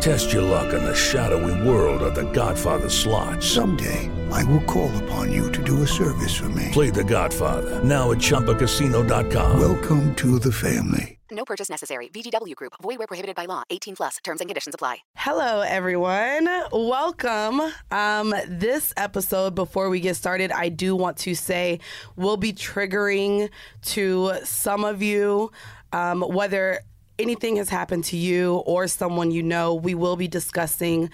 Test your luck in the shadowy world of The Godfather slot. Someday, I will call upon you to do a service for me. Play The Godfather now at ChumbaCasino.com. Welcome to the family. No purchase necessary. VGW Group. Void where prohibited by law. 18 plus. Terms and conditions apply. Hello, everyone. Welcome. Um, this episode, before we get started, I do want to say we'll be triggering to some of you, um, whether anything has happened to you or someone you know. We will be discussing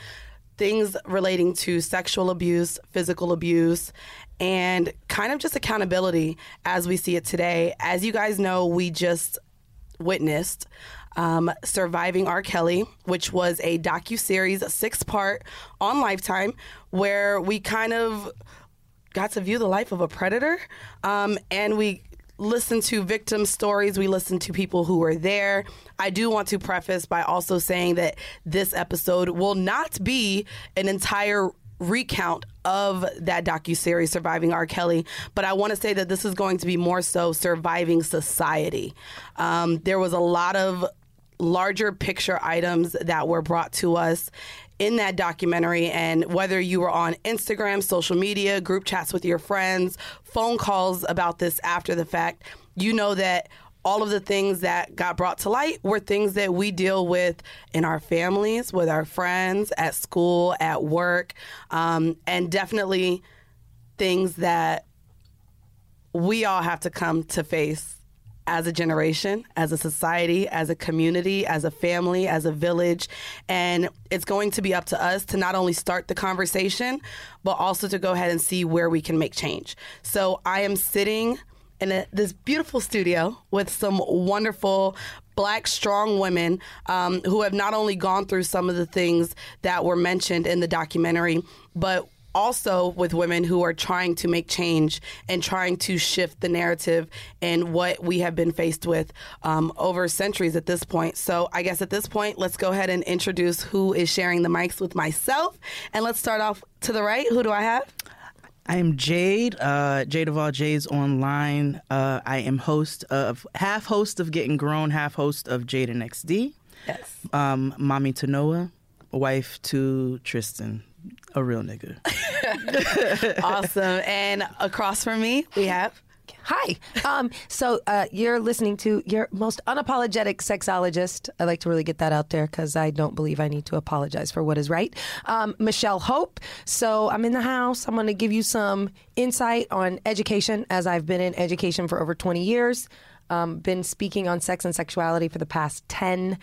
things relating to sexual abuse, physical abuse, and kind of just accountability as we see it today. As you guys know, we just witnessed um, Surviving R. Kelly, which was a docu series, six part on Lifetime, where we kind of got to view the life of a predator, um, and we listened to victim stories. We listen to people who were there. I do want to preface by also saying that this episode will not be an entire recount of that docu series surviving r kelly but i want to say that this is going to be more so surviving society um, there was a lot of larger picture items that were brought to us in that documentary and whether you were on instagram social media group chats with your friends phone calls about this after the fact you know that all of the things that got brought to light were things that we deal with in our families, with our friends, at school, at work, um, and definitely things that we all have to come to face as a generation, as a society, as a community, as a family, as a village. And it's going to be up to us to not only start the conversation, but also to go ahead and see where we can make change. So I am sitting in a, this beautiful studio with some wonderful black strong women um, who have not only gone through some of the things that were mentioned in the documentary, but also with women who are trying to make change and trying to shift the narrative and what we have been faced with um, over centuries at this point. So, I guess at this point, let's go ahead and introduce who is sharing the mics with myself. And let's start off to the right. Who do I have? I am Jade, uh, Jade of all Jades online. Uh, I am host of half host of Getting Grown, half host of Jade and XD. Yes. Um, mommy to Noah, wife to Tristan, a real nigga. awesome. And across from me, we have. Hi. Um, so uh, you're listening to your most unapologetic sexologist. I like to really get that out there because I don't believe I need to apologize for what is right. Um, Michelle Hope. So I'm in the house. I'm going to give you some insight on education as I've been in education for over 20 years. Um, been speaking on sex and sexuality for the past 10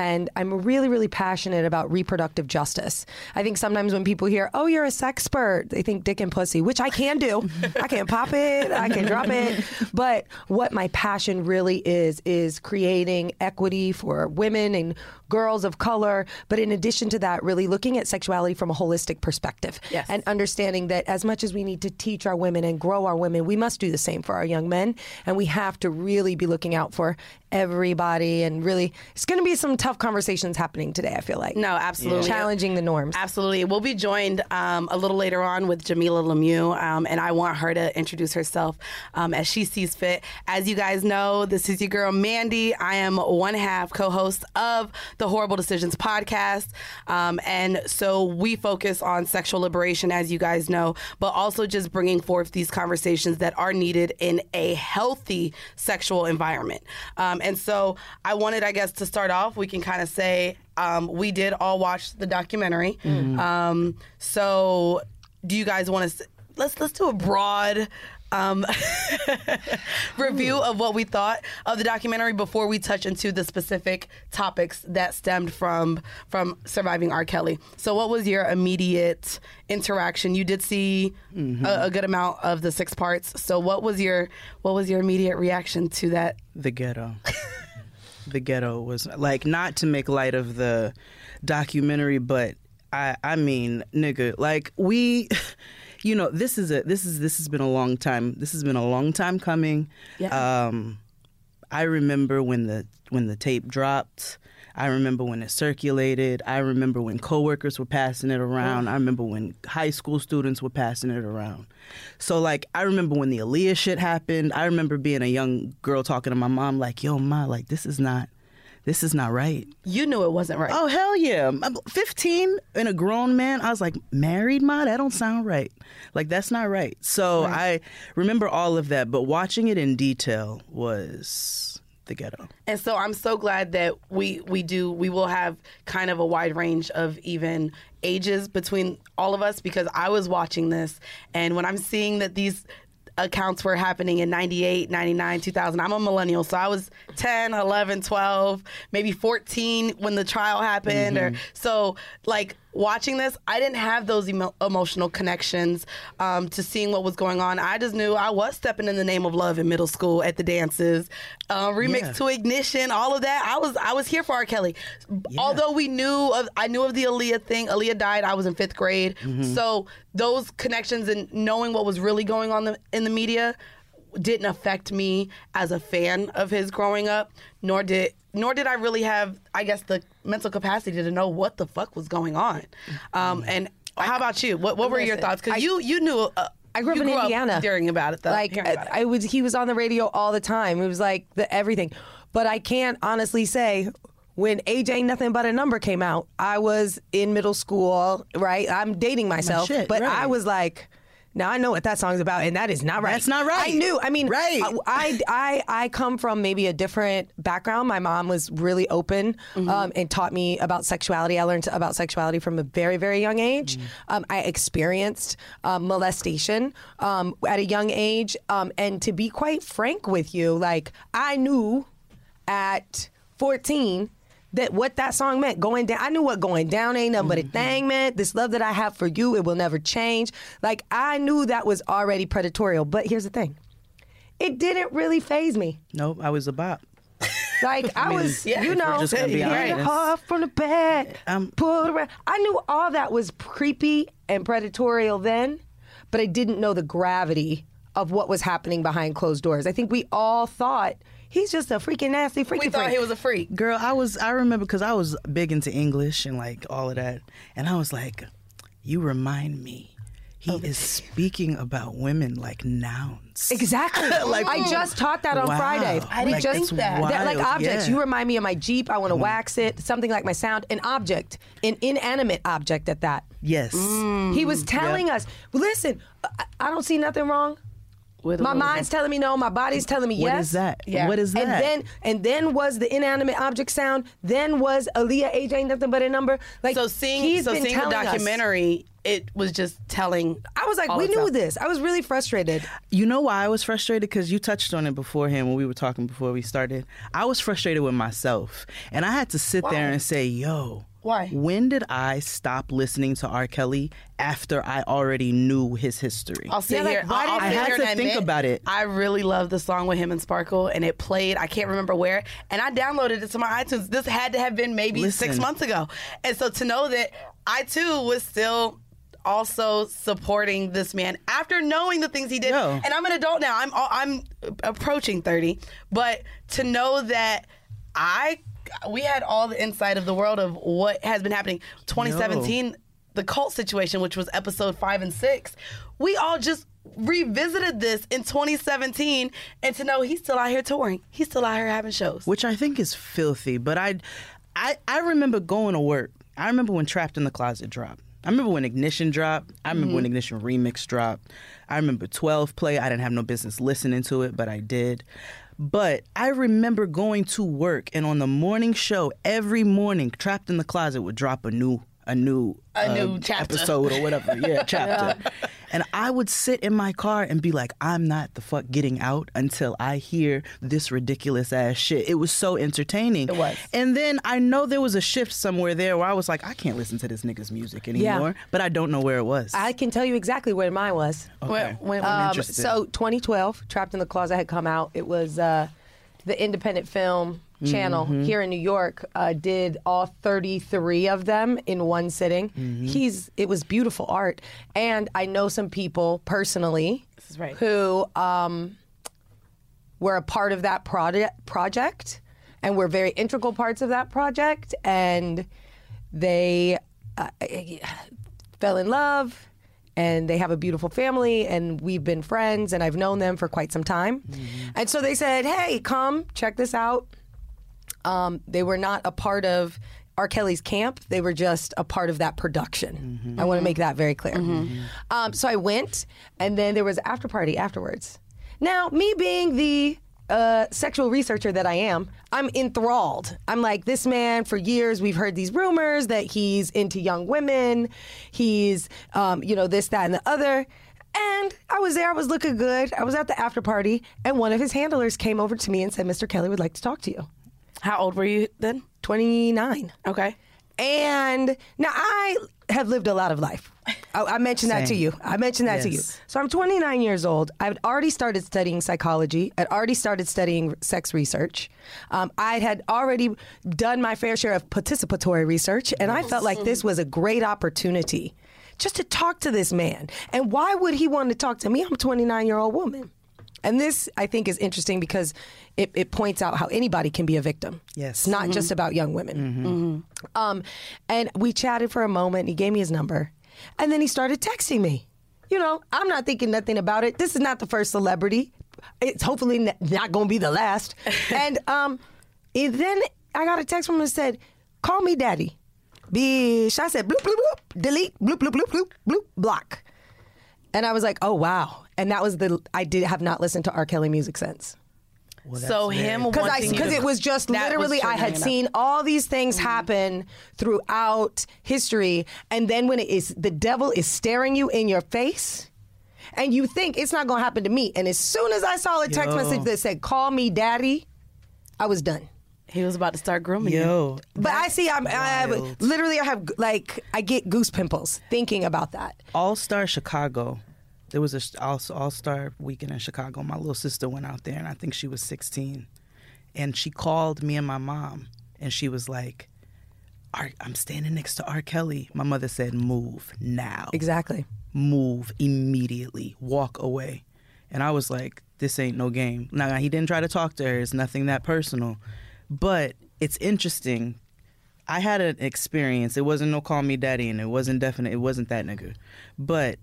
and I'm really, really passionate about reproductive justice. I think sometimes when people hear, "Oh, you're a sexpert," they think dick and pussy, which I can do. I can pop it, I can drop it. But what my passion really is is creating equity for women and girls of color. But in addition to that, really looking at sexuality from a holistic perspective Yes. and understanding that as much as we need to teach our women and grow our women, we must do the same for our young men, and we have to really be looking out for everybody, and really, it's going to be some tough conversations happening today. I feel like No, absolutely. challenging the norms. Absolutely. We'll be joined um, a little later on with Jamilah Lemieux, um, and I want her to introduce herself um, as she sees fit. As you guys know, this is your girl, Mandy. I am one half co host of the Horrible Decisions podcast. Um, and so we focus on sexual liberation, as you guys know, but also just bringing forth these conversations that are needed in a healthy sexual environment. Um, and so I wanted, I guess, to start off, we can kind of say um, we did all watch the documentary. Um, so do you guys want to let's let's do a broad um, review of what we thought of the documentary before we touch into the specific topics that stemmed from from surviving R. Kelly. So, what was your immediate interaction? You did see a, a good amount of the six parts. So, what was your what was your immediate reaction to that? the ghetto. the ghetto was like not to make light of the documentary, but I I mean, nigga, like we you know, this is a this is this has been a long time. This has been a long time coming. Yeah. Um I remember when the when the tape dropped. I remember when it circulated. I remember when coworkers were passing it around. I remember when high school students were passing it around. So like I remember when the Aaliyah shit happened. I remember being a young girl talking to my mom like, "Yo, ma, like this is not this is not right." You knew it wasn't right. Oh hell yeah! I'm 15 and a grown man. I was like, married, ma? That don't sound right. Like that's not right. So I remember all of that, but watching it in detail was the ghetto. And so I'm so glad that we we do we will have kind of a wide range of even ages between all of us because I was watching this and when I'm seeing that these accounts were happening in 98, 99, 2000. I'm a millennial, so I was 10, 11, 12, maybe 14 when the trial happened or mm-hmm. so like watching this, I didn't have those emo- emotional connections um, to seeing what was going on. I just knew I was stepping in the name of love in middle school at the dances, uh, remix Yeah. to ignition, all of that. I was I was here for R. Kelly. Although we knew of, I knew of the Aaliyah thing. Aaliyah died. I was in fifth grade, so those connections and knowing what was really going on the, in the media didn't affect me as a fan of his growing up. Nor did nor did I really have, I guess, the mental capacity to know what the fuck was going on. Um, and how about you? What what were your Listen, thoughts? Because I- you you knew. Uh, I grew up you in grew Indiana. hearing about it, though. Like hearing about it. I was, he was on the radio all the time. It was like the everything. But I can't honestly say when AJ Nothing But a Number came out, I was in middle school. Right, I'm dating myself, shit, but right. I was like. Now I know what that song's about, and that is not right. That's not right. I knew. I mean, Right. I, I, I come from maybe a different background. My mom was really open um, and taught me about sexuality. I learned about sexuality from a very, very young age. Um, I experienced um, molestation um, at a young age. Um, and to be quite frank with you, like, I knew at 14 that what that song meant. Going down i knew what going down ain't nothing but a thing meant this love that i have for you it will never change. Like i knew that was already predatorial but here's the thing. It didn't really faze me. Nope, I was a bop. like I, mean, was, yeah, you know, just gonna be hit it hard from the back, Um, pull it around. I knew all that was creepy and predatorial then, but I didn't know the gravity of what was happening behind closed doors. I think we all thought he's just a freaking nasty freaking we thought freak. he was a freak. Girl, I was I remember because I was big into English and like all of that, and I was like, "You remind me." He is speaking about women like nouns. Exactly. Like, I just taught that on wow. Friday. I didn't just think that. that like objects. yeah. You remind me of my Jeep. I want to mm-hmm. wax it. Something like my sound. An object, an inanimate object at that. Yes. He was mm. telling us, listen, I, I don't see nothing wrong. With My little- mind's telling me no. My body's telling me What yes. is that? Yeah. What is that? And then and then was the inanimate object sound. Then was Aaliyah age ain't nothing but a number. Like So seeing he's so been seeing the telling us. documentary, it was just telling. I was like, all we knew stuff. this. I was really frustrated. You know why I was frustrated? Because you touched on it beforehand when we were talking before we started. I was frustrated with myself. And I had to sit there and say, yo, Why? when did I stop listening to R. Kelly after I already knew his history? I'll sit Yeah, here. why I'll, I'll sit I had here to and think admit, about it. I really love the song with him and Sparkle, and it played. I can't remember where, and I downloaded it to my iTunes. This had to have been maybe six months ago, and so to know that I too was still also supporting this man after knowing the things he did. Yo. And I'm an adult now. I'm I'm approaching 30, but to know that I we had all the insight of the world of what has been happening. 2017, the cult situation, which was episode five and six, we all just revisited this in 2017, and to know he's still out here touring, he's still out here having shows. which I think is filthy. But I, I, I remember going to work. I remember when Trapped in the Closet dropped. I remember when Ignition dropped. I remember when mm-hmm. Ignition Remix dropped. I remember 12 Play. I didn't have no business listening to it, but I did. But I remember going to work, and on the morning show, every morning, Trapped in the Closet would drop a new, a new, A uh, new chapter. episode or whatever. Yeah, chapter. And I would sit in my car and be like, I'm not the fuck getting out until I hear this ridiculous ass shit. It was so entertaining. It was. And then I know there was a shift somewhere there where I was like, I can't listen to this nigga's music anymore. But I don't know where it was. I can tell you exactly where mine was. okay. When- when- Um, so 2012, Trapped in the Closet had come out. It was uh, the independent film channel Mm-hmm. here in New York uh, did all 33 of them in one sitting. Mm-hmm. He's it was beautiful art, and I know some people personally is right. who um, were a part of that project project and were very integral parts of that project, and they uh, fell in love and they have a beautiful family and we've been friends and I've known them for quite some time. And so they said, "Hey, come check this out." Um, they were not a part of R. Kelly's camp. They were just a part of that production. I want to make that very clear. Um, so I went, and then there was after party afterwards. Now, me being the uh, sexual researcher that I am, I'm enthralled. I'm like, this man, for years, we've heard these rumors that he's into young women. He's, um, you know, this, that, and the other. And I was there, I was looking good. I was at the after party, and one of his handlers came over to me and said, Mr. Kelly would like to talk to you. How old were you then? 29. Okay. And now I have lived a lot of life. I, I mentioned that to you. I mentioned that to you. So I'm 29 years old. I've already started studying psychology. I'd already started studying sex research. Um, I had already done my fair share of participatory research, and I felt like this was a great opportunity just to talk to this man. And why would he want to talk to me? I'm a 29 year old woman. And this, I think, is interesting because it, it points out how anybody can be a victim. Yes. It's not just about young women. Um, and we chatted for a moment. He gave me his number. And then he started texting me. You know, I'm not thinking nothing about it. This is not the first celebrity. It's hopefully not going to be the last. and um, and then I got a text from him that said, call me daddy. Bitch. I said, bloop, bloop, bloop, delete, bloop, bloop, bloop, bloop, bloop, block. And I was like, oh, wow. And that was the, I did have not listened to R. Kelly music since. so him Because wanting because it was just that was literally I had triggering enough. seen all these things mm-hmm. happen throughout history, and then when it is the devil is staring you in your face, and you think it's not going to happen to me, and as soon as I saw a text Yo. message that said "Call me daddy," I was done. He was about to start grooming you. Yo, But I see, I'm I have, literally I have like I get goose pimples thinking about that. All Star Chicago. There was a All All Star weekend in Chicago. My little sister went out there, and I think she was 16, and she called me and my mom, and she was like, "R- "I'm standing next to R. Kelly." My mother said, "Move now." Exactly. move immediately, walk away. And I was like, this ain't no game. Now, he didn't try to talk to her. It's nothing that personal. But it's interesting. I had an experience. It wasn't no call me daddy and it wasn't definite. It wasn't that nigga. But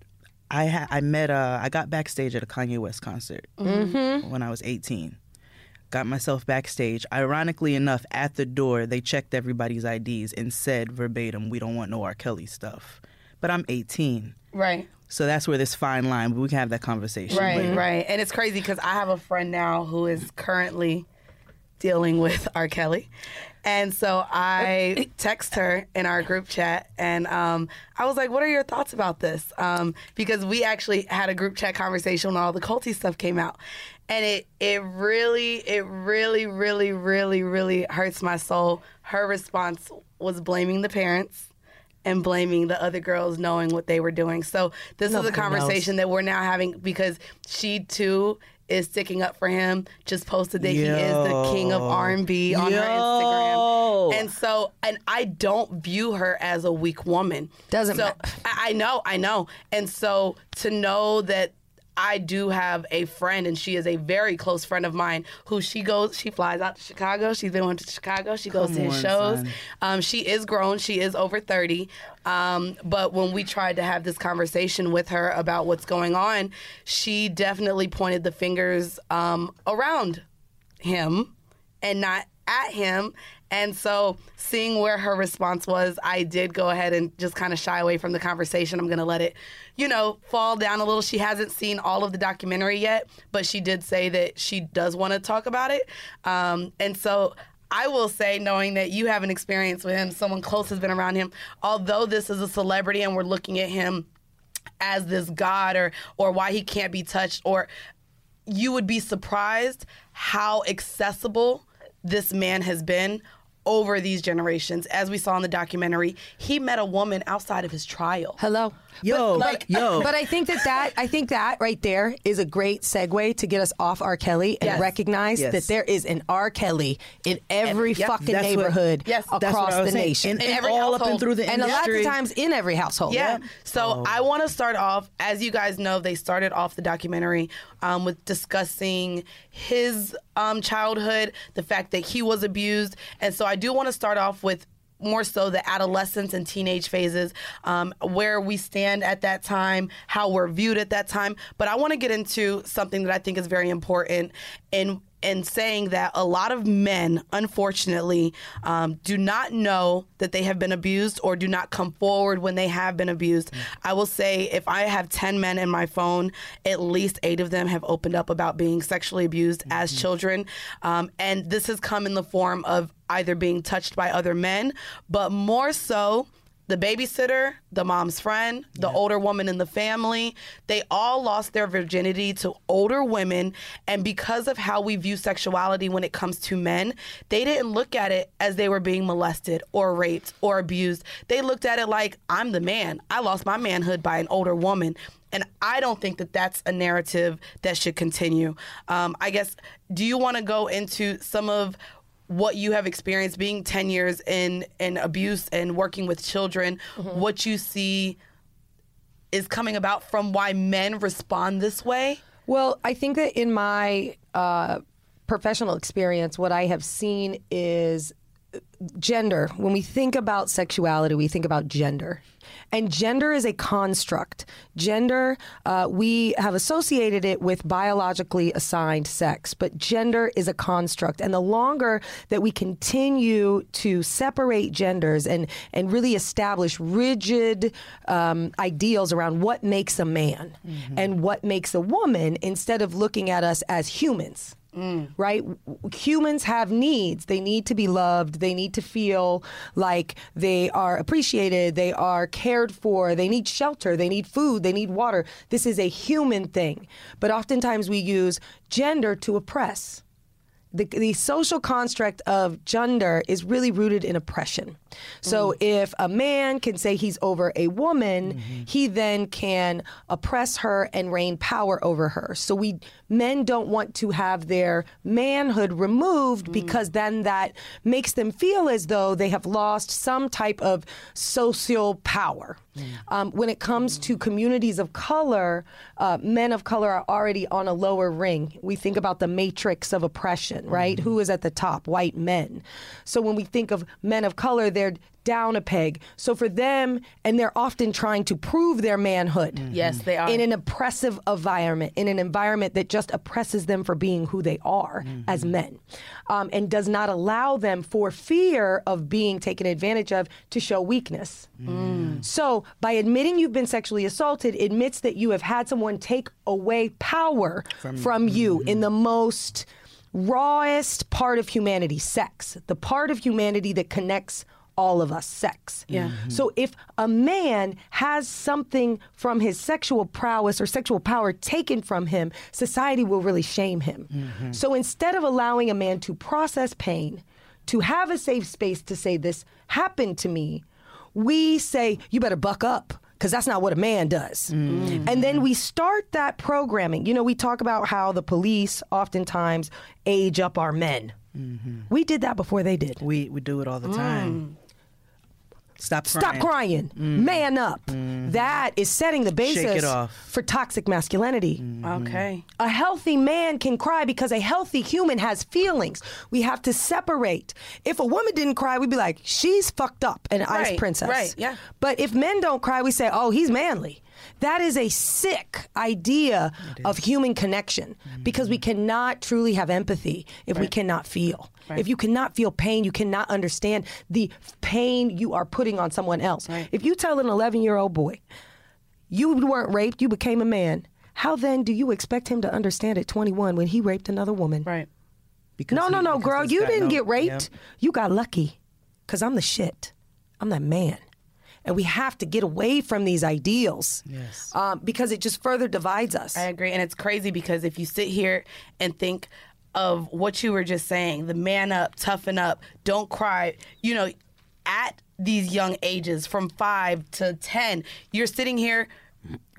I ha- I met uh I got backstage at a Kanye West concert when I was 18. Got myself backstage. Ironically enough, at the door, they checked everybody's IDs and said verbatim, "We don't want no R. Kelly stuff." But I'm 18. Right. So that's where this fine line, but we can have that conversation. Right, later. right. And it's crazy because I have a friend now who is currently dealing with R. Kelly. And so I text her in our group chat and um, I was like, what are your thoughts about this? Um, because we actually had a group chat conversation when all the culty stuff came out. And it, it really, it really, really, really, really hurts my soul. Her response was blaming the parents and blaming the other girls knowing what they were doing. So this is a Nobody knows. conversation that we're now having because she too is sticking up for him. Just posted that he is the king of R&B on her Instagram. And so, and I don't view her as a weak woman. Doesn't so, matter. I I know, I know. And so to know that I do have a friend, and she is a very close friend of mine. Who she goes, she flies out to Chicago. She's been going to Chicago. She goes Come to his on, shows. Um, she is grown. She is over thirty. Um, but when we tried to have this conversation with her about what's going on, she definitely pointed the fingers um, around him and not at him. And so, seeing where her response was, I did go ahead and just kind of shy away from the conversation. I'm going to let it, you know, fall down a little. She hasn't seen all of the documentary yet, but she did say that she does want to talk about it. Um, and so, I will say, knowing that you have an experience with him, someone close has been around him, although this is a celebrity and we're looking at him as this god or or why he can't be touched or you would be surprised how accessible this man has been over these generations. As we saw in the documentary, he met a woman outside of his trial. Hello. Yo, like, yo. But I think that that I think that right there is a great segue to get us off R. Kelly and Yes. recognize Yes. that there is an R. Kelly in every Yep. fucking That's what- neighborhood Yes. across That's the saying. nation, And, In and every all up and household. through the and a lot of times in every household. Yeah. So I want to start off, as you guys know, they started off the documentary um, with discussing his um, childhood, the fact that he was abused. And so I do want to start off with more so the adolescence and teenage phases, um, where we stand at that time, how we're viewed at that time. But I want to get into something that I think is very important in in saying that a lot of men, unfortunately, um, do not know that they have been abused or do not come forward when they have been abused. I will say if I have 10 men in my phone, at least eight of them have opened up about being sexually abused as children. Um, and this has come in the form of either being touched by other men, but more so, the babysitter, the mom's friend, the older woman in the family, they all lost their virginity to older women. And because of how we view sexuality when it comes to men, they didn't look at it as they were being molested or raped or abused. They looked at it like, I'm the man. I lost my manhood by an older woman. And I don't think that that's a narrative that should continue. Um, I guess, do you want to go into some of what you have experienced being 10 years in in abuse and working with children what you see is coming about from why men respond this way? Well, I think that in my uh, professional experience, what I have seen is gender. When we think about sexuality, we think about gender. And gender is a construct. Gender, uh, we have associated it with biologically assigned sex, but gender is a construct. And the longer that we continue to separate genders and, and really establish rigid um, ideals around what makes a man and what makes a woman, instead of looking at us as humans Mm. right? Humans have needs. They need to be loved. They need to feel like they are appreciated. They are cared for. They need shelter. They need food. They need water. This is a human thing. But oftentimes we use gender to oppress. The, the social construct of gender is really rooted in oppression. So mm. if a man can say he's over a woman, mm-hmm. he then can oppress her and reign power over her. So we men don't want to have their manhood removed because then that makes them feel as though they have lost some type of social power. Um, when it comes to communities of color, uh, men of color are already on a lower ring. We think about the matrix of oppression, right? Who is at the top? White men. So when we think of men of color, they're down a peg. So for them, and they're often trying to prove their manhood. Mm-hmm. Yes, they are. In an oppressive environment, in an environment that just oppresses them for being who they are mm-hmm. as men, um, and does not allow them, for fear of being taken advantage of, to show weakness. Mm. So by admitting you've been sexually assaulted, admits that you have had someone take away power from, you mm-hmm. in the most rawest part of humanity, sex, the part of humanity that connects all of us, sex. Yeah. Mm-hmm. So if a man has something from his sexual prowess or sexual power taken from him, society will really shame him. Mm-hmm. So instead of allowing a man to process pain, to have a safe space to say this happened to me, we say you better buck up. because that's not what a man does. Mm-hmm. And then we start that programming. You know, we talk about how the police oftentimes age up our men. We did that before they did. We we do it all the time. Mm. Stop crying. Stop crying. Mm. Man up. Mm. That is setting the basis Shake it off. for toxic masculinity. Mm-hmm. Okay. A healthy man can cry because a healthy human has feelings. We have to separate. If a woman didn't cry, we'd be like, she's fucked up, an ice Right, princess. right, yeah. But if men don't cry, we say, oh, he's manly. That is a sick idea of human connection because we mm-hmm. cannot truly have empathy if we cannot feel. If you cannot feel pain, you cannot understand the pain you are putting on someone else. If you tell an 11 year old boy, you weren't raped, you became a man. How then do you expect him to understand at 21 when he raped another woman? Right. Because No, no, he- no, because girl, you didn't know- get raped. Yep. You got lucky. Because I'm the shit. I'm that man. And we have to get away from these ideals. Yes. Um, because it just further divides us. I agree. And it's crazy because if you sit here and think of what you were just saying, the man up, toughen up, don't cry, you know, at these young ages from five to 10, you're sitting here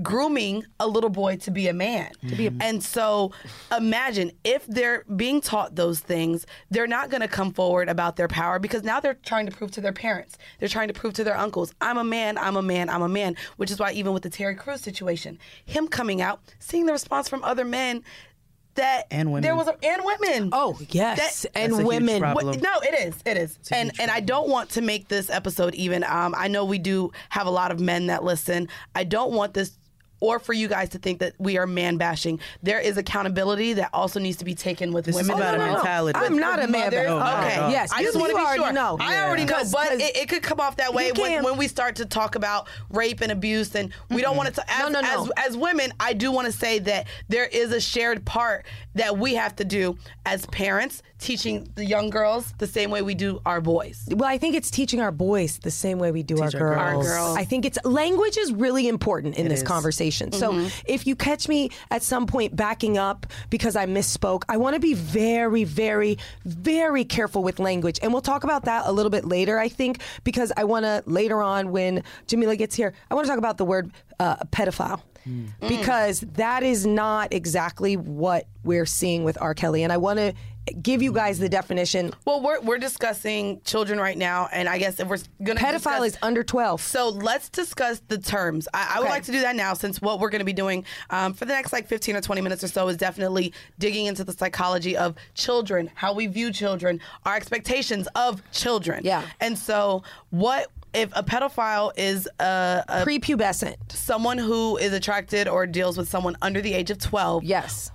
grooming a little boy to be a man. To be a- and so imagine if they're being taught those things, they're not going to come forward about their power because now they're trying to prove to their parents. They're trying to prove to their uncles, I'm a man, I'm a man, I'm a man, which is why even with the Terry Crews situation, him coming out, seeing the response from other men that And women. there was a, and women. oh, yes. That- and That's a huge women. no, it is. It is. And and I don't want to make this episode even. Um, I know we do have a lot of men that listen. I don't want this. Or for you guys to think that we are man bashing, there is accountability that also needs to be taken with This is women. about oh, a no, no. mentality. I'm not a man Mother- basher. No, okay. at. Yes, I just want to be sure. know. I already know, but it, it could come off that way when, when we start to talk about rape and abuse, and we don't want it to. As, No, no, no. As, as women, I do want to say that there is a shared part that we have to do as parents, teaching the young girls the same way we do our boys. Well, I think it's teaching our boys the same way we do our girls. girls. Our girls. I think it's language is really important in this is. conversation. Mm-hmm. So if you catch me at some point backing up because I misspoke, I want to be very, very, very careful with language. And we'll talk about that a little bit later, I think, because I want to later on when Jamilah gets here, I want to talk about the word uh, pedophile. Mm. Because that is not exactly what we're seeing with R. Kelly. And I want to give you guys the definition. Well, we're we're discussing children right now, and I guess if we're gonna Pedophile discuss- is under 12. So let's discuss the terms. I, I would like to do that now, since what we're going to be doing um, for the next like 15 or 20 minutes or so is definitely digging into the psychology of children, how we view children, our expectations of children. Yeah. And so, what if a pedophile is a, a Prepubescent. someone who is attracted or deals with someone under the age of 12? Yes.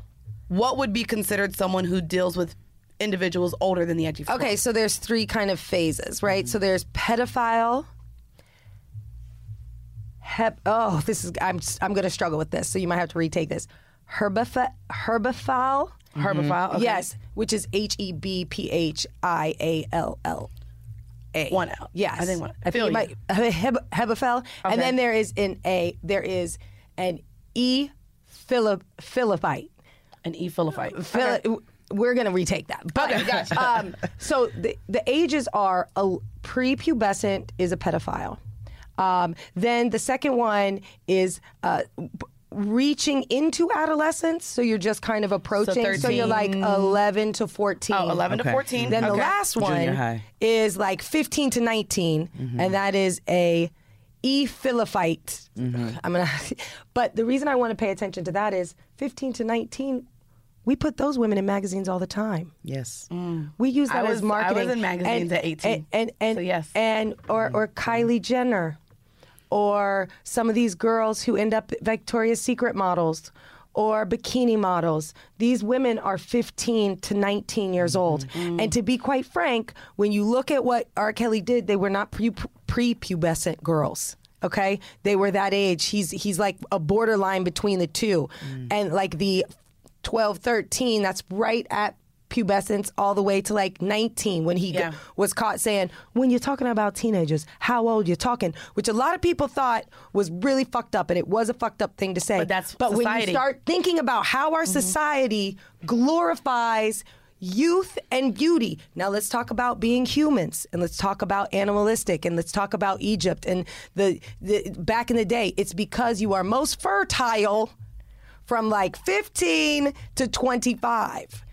What would be considered someone who deals with individuals older than the age of 12? Okay, so there's three kind of phases, right? So mm-hmm. there's pedophile. Hep, oh, this is I'm I'm going to struggle with this, so you might have to retake this. Herbophi- herbophile. Mm-hmm. Herbophile. Okay. Yes, which is H E B P H I A L L A. One L. Yes, I think one. I Feel think you you. might heb, hebephile, and then there is an A. There is an E. Philip Philippite. An E Philippite. Phil- We're gonna retake that. But, Okay, gotcha. um, so the the ages are a prepubescent is a pedophile. Um, then the second one is uh, b- reaching into adolescence. So you're just kind of approaching. So, you're like 11 to 14. Oh, 11 Okay. to 14. Then the last one is like 15 to 19, Mm-hmm. and that is a e-philophite. Mm-hmm. I'm gonna, but the reason I want to pay attention to that is 15 to 19. We put those women in magazines all the time. Yes. We use that was- as I marketing. was in magazines at 18. And and and, So yes. and or or Kylie Jenner, or some of these girls who end up Victoria's Secret models. Or bikini models. These women are 15 to 19 years old. Mm-hmm. And to be quite frank, when you look at what R. Kelly did, they were not pre- prepubescent girls. Okay, they were that age. He's he's like a borderline between the two, Mm. and like the 12, 13, that's right at pubescence all the way to like 19 when he g- was caught saying, when you're talking about teenagers, how old you're talking, which a lot of people thought was really fucked up and it was a fucked up thing to say. But that's But when you. Mm-hmm. start thinking about how our society glorifies youth and beauty. Now let's talk about being humans and let's talk about animalistic and let's talk about Egypt and the, the back in the day. It's because you are most fertile from like 15 to 25.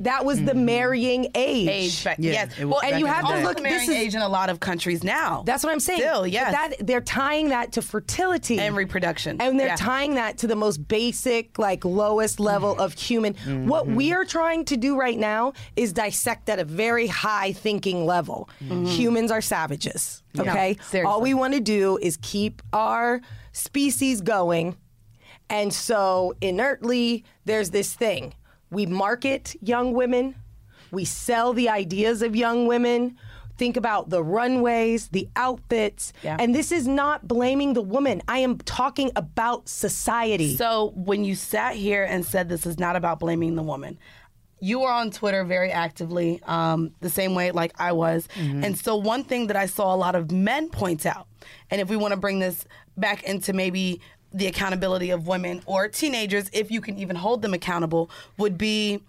That was the mm-hmm. marrying age. Age, back, Yeah, yes. was Well, and you have to day. look. This This is- age in a lot of countries now. That's what I'm saying. Still, yes. That, they're tying that to fertility and reproduction. and they're Yeah. tying that to the most basic, like lowest level of human. Mm-hmm. What we are trying to do right now is dissect at a very high thinking level. Mm-hmm. Humans are savages. Okay, seriously. all we want to do is keep our species going, and so inertly, there's this thing: we market young women, we sell the ideas of young women. Think about the runways, the outfits, Yeah. and this is not blaming the woman. I am talking about society. So when you sat here and said this is not about blaming the woman, you were on Twitter very actively, um, the same way like I was. And so one thing that I saw a lot of men point out, and if we want to bring this back into maybe the accountability of women or teenagers, if you can even hold them accountable, would be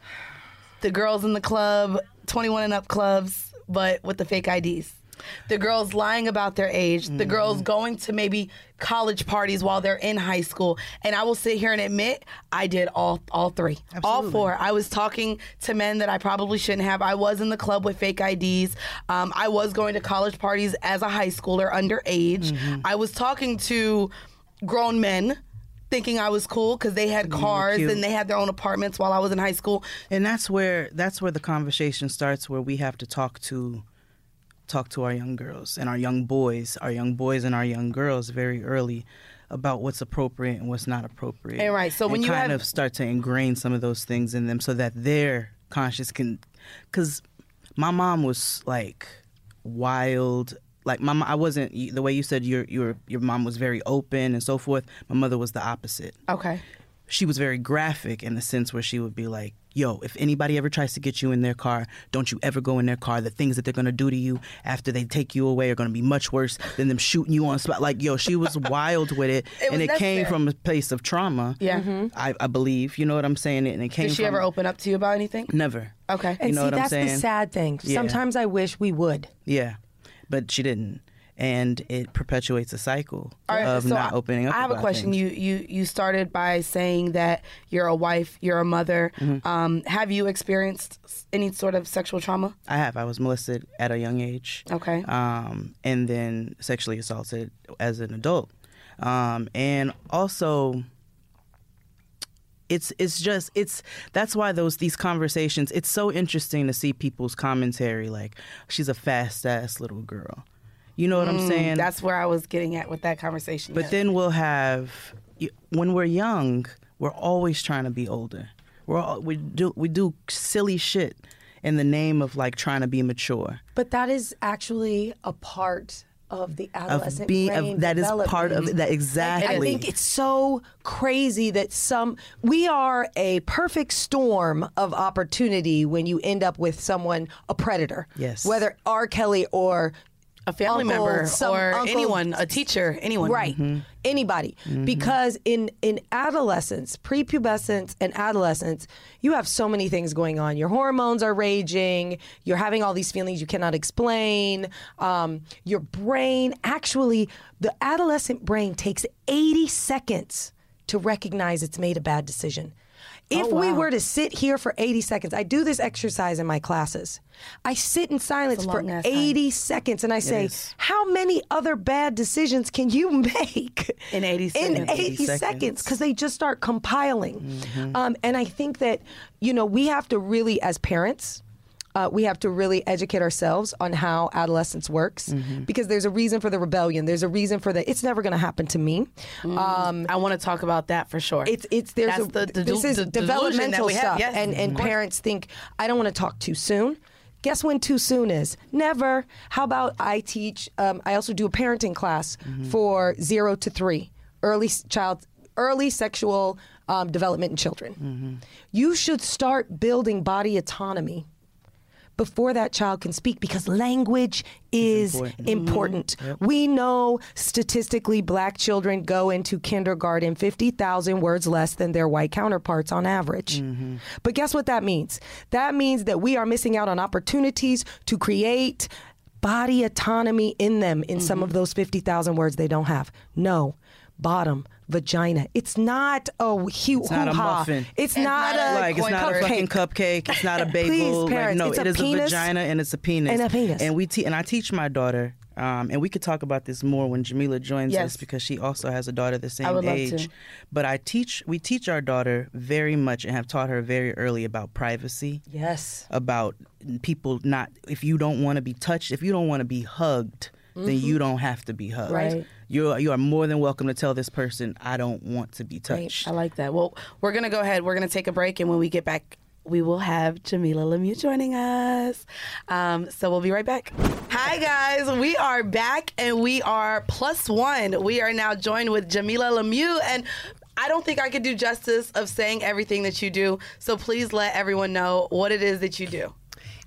the girls in the club, 21 and up clubs, but with the fake IDs. The girls lying about their age, the girls going to maybe college parties while they're in high school. And I will sit here and admit I did all all three. All four. I was talking to men that I probably shouldn't have. I was in the club with fake IDs. Um, I was going to college parties as a high schooler underage. I was talking to grown men thinking I was cool because they had cars and they had their own apartments while I was in high school. and that's where that's where the conversation starts where we have to talk to talk to our young girls and our young boys. Our young boys and our young girls very early about what's appropriate and what's not appropriate. And right, so when you kind have- of start to ingrain some of those things in them so that their conscious can because my mom was like wild like my I wasn't the way you said your your your mom was very open and so forth my mother was the opposite Okay. she was very graphic in the sense where she would be like, "Yo, if anybody ever tries to get you in their car, don't you ever go in their car. The things that they're gonna do to you after they take you away are gonna be much worse than them shooting you on spot." Like, yo, she was wild with it, It and it came necessary. from a place of trauma. Yeah. Mm-hmm. I, I believe. You know what I'm saying? And it came. Did she from, ever open up to you about anything? Never. Okay. and you know see, what I'm that's the sad thing. Yeah. Sometimes I wish we would. Yeah, but she didn't, and it perpetuates a cycle right, of so not opening up. I have a question. things. You you you started by saying that you're a wife, you're a mother. Mm-hmm. Um, have you experienced any sort of sexual trauma? I have. I was molested at a young age. Okay. Um, and then sexually assaulted as an adult. Um, and also, it's it's just it's that's why those these conversations. It's so interesting to see people's commentary. Like she's a fast ass little girl. You know what I'm saying? Mm, That's where I was getting at with that conversation. But yes. then we'll have when we're young, we're always trying to be older. We're all, we do we do silly shit in the name of like trying to be mature. But that is actually a part of the adolescent Of being brain of, that is part of that exactly. I think it's so crazy that some we are a perfect storm of opportunity when you end up with someone a predator. Yes. Whether R. Kelly or a family uncle, member some or uncle- anyone, a teacher, anyone. Right. Mm-hmm. Anybody. Because in in adolescence, prepubescence and adolescence, you have so many things going on. Your hormones are raging. You're having all these feelings you cannot explain. Um, your brain, actually, the adolescent brain takes 80 seconds to recognize it's made a bad decision. If we were to sit here for 80 seconds, I do this exercise in my classes. I sit in silence for long-ass time. 80 seconds and I say, how many other bad decisions can you make In 80 In seconds. 80 80 seconds, because they just start compiling. Um, and I think that, you know, we have to really, as parents, uh, we have to really educate ourselves on how adolescence works because there's a reason for the rebellion. There's a reason for the. It's never going to happen to me. Um, I want to talk about that for sure. it's it's there's That's a, the, the, this is that developmental stuff, Yes, and and course. parents think I don't want to talk too soon. Guess when too soon is? Never. How about I teach? Um, I also do a parenting class for zero to three, early child, early sexual um, development in children. You should start building body autonomy before that child can speak because language is important. Mm-hmm. We know statistically black children go into kindergarten 50,000 words less than their white counterparts on average. Mm-hmm. But guess what that means? That means that we are missing out on opportunities to create body autonomy in them in some mm-hmm. of those 50,000 words they don't have. No, bottom, vagina. It's not a hu- It's not a hoo-ha. muffin. It's, not, a like it's not a fucking cupcake. It's not a bagel. Please, like, no, it's a it is penis a vagina and it's a penis. and a penis. And we te- and I teach my daughter. Um, and we could talk about this more when Jamilah joins Yes. us because she also has a daughter the same would love age. to. But I teach we teach our daughter very much and have taught her very early about privacy. Yes. About people not if you don't want to be touched, if you don't want to be hugged, then Mm-hmm. you don't have to be hugged. Right. You are, you are more than welcome to tell this person I don't want to be touched. I like that. Well, we're gonna go ahead. We're gonna take a break, and when we get back, we will have Jamilah Lemieux joining us. Um, so we'll be right back. Hi guys, we are back, and we are plus one. We are now joined with Jamilah Lemieux, and I don't think I could do justice of saying everything that you do. So please let everyone know what it is that you do.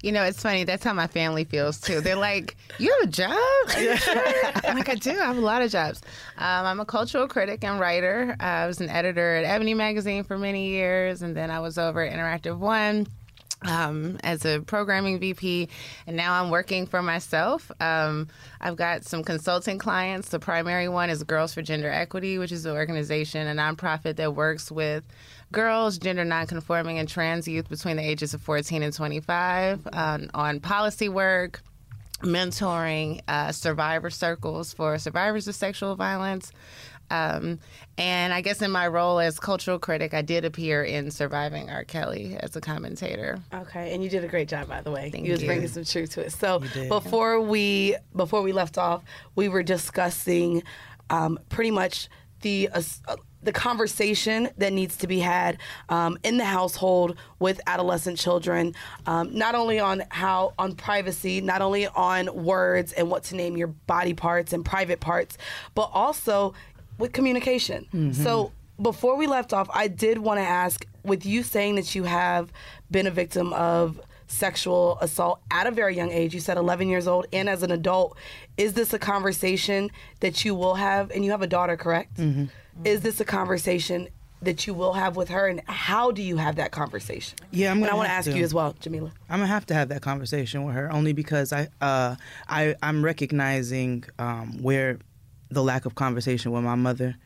You know, it's funny. That's how my family feels too. They're like, "You have a job?" Sure? I'm like, "I do. I have a lot of jobs. Um, I'm a cultural critic and writer. I was an editor at Ebony magazine for many years, and then I was over at Interactive One." Um, as a programming VP, and now I'm working for myself. Um, I've got some consulting clients. The primary one is Girls for Gender Equity, which is an organization, a nonprofit that works with girls, gender nonconforming, and trans youth between the ages of 14 and 25 um, on policy work, mentoring, uh, survivor circles for survivors of sexual violence. Um, and I guess in my role as cultural critic, I did appear in Surviving R. Kelly as a commentator. Okay, and you did a great job, by the way. Thank you you was you. bringing some truth to it. So before we before we left off, we were discussing um, pretty much the uh, the conversation that needs to be had um, in the household with adolescent children, um, not only on how on privacy, not only on words and what to name your body parts and private parts, but also with communication. So before we left off, I did want to ask with you saying that you have been a victim of sexual assault at a very young age, you said 11 years old, and as an adult, is this a conversation that you will have? And you have a daughter, correct? Is this a conversation that you will have with her, and how do you have that conversation? Yeah, I'm gonna I want to ask you as well, Jamilah. I'm gonna have to have that conversation with her only because I uh, I I'm recognizing um, where the lack of conversation with my mother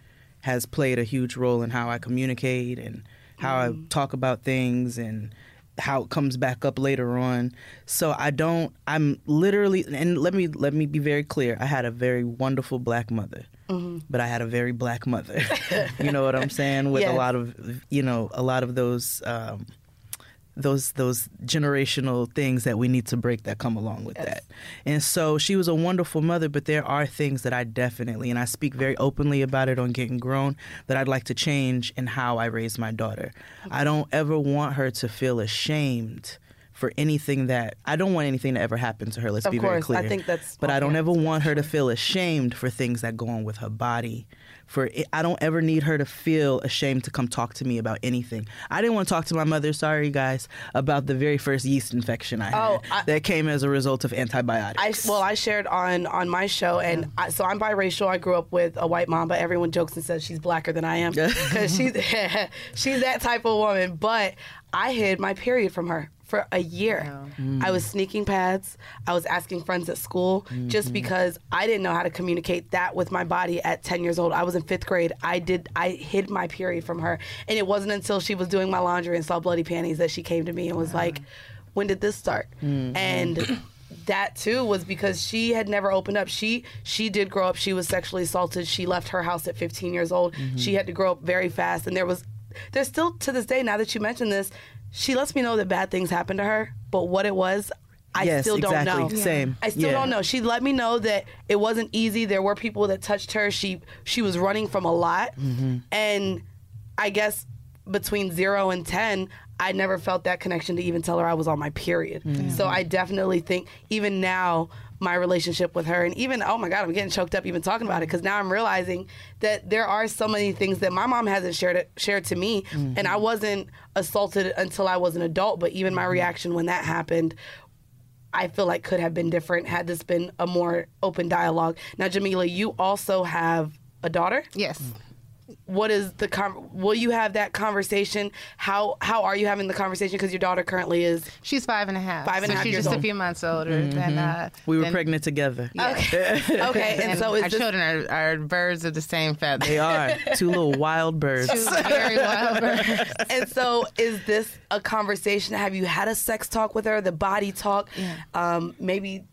has played a huge role in how I communicate and how I talk about things and how it comes back up later on. So I don't I'm literally and let me let me be very clear. I had a very wonderful black mother. But I had a very black mother. you know what I'm saying? With Yes. a lot of you know, a lot of those um, those those generational things that we need to break that come along with that. And so she was a wonderful mother, but there are things that I definitely and I speak very openly about it on Getting Grown that I'd like to change in how I raise my daughter. I don't ever want her to feel ashamed for anything that I don't want anything to ever happen to her. Let's Of be very course, I think that's But I don't ever want her to feel ashamed for things that go on with her body. For it, I don't ever need her to feel ashamed to come talk to me about anything. I didn't want to talk to my mother. Sorry, guys, about the very first yeast infection I oh, had Oh, I- that came as a result of antibiotics. I well, I shared on on my show, and I, so I'm biracial. I grew up with a white mom, but everyone jokes and says she's blacker than I am because she's she's that type of woman. But I hid my period from her for a year. I was sneaking pads. I was asking friends at school just mm-hmm. because I didn't know how to communicate that with my body at 10 years old. I was in fifth grade. I did. I hid my period from her, and it wasn't until she was doing my laundry and saw bloody panties that she came to me and was like, "When did this start?" Mm-hmm. And that too was because she had never opened up. She she did grow up. She was sexually assaulted. She left her house at 15 years old. She mm-hmm. had to grow up very fast, and there was there's still to this day. Now that you mention this, she lets me know that bad things happened to her, but what it was. I Yes, still don't exactly. know. Same. I still Yeah. don't know. She let me know that it wasn't easy. There were people that touched her. She she was running from a lot, mm-hmm. and I guess between zero and ten, I never felt that connection to even tell her I was on my period. Mm. So I definitely think even now my relationship with her and even oh my god I'm getting choked up even talking about it because now I'm realizing that there are so many things that my mom hasn't shared it, shared to me mm-hmm. and I wasn't assaulted until I was an adult but even my mm-hmm. reaction when that happened I feel like could have been different had this been a more open dialogue. Now, Jamilah, you also have a daughter. Yes. Mm-hmm. What is the con- will you have that conversation? How how are you having the conversation? Because your daughter currently is She's five and a half. Five and a half she's years just old. a few months older than. Uh, We were than- pregnant together. okay. okay, and, so is our this, children are, are birds of the same feather. They are two little wild birds. Two very wild birds. and so is this a conversation? Have you had a sex talk with her? The body talk, um, maybe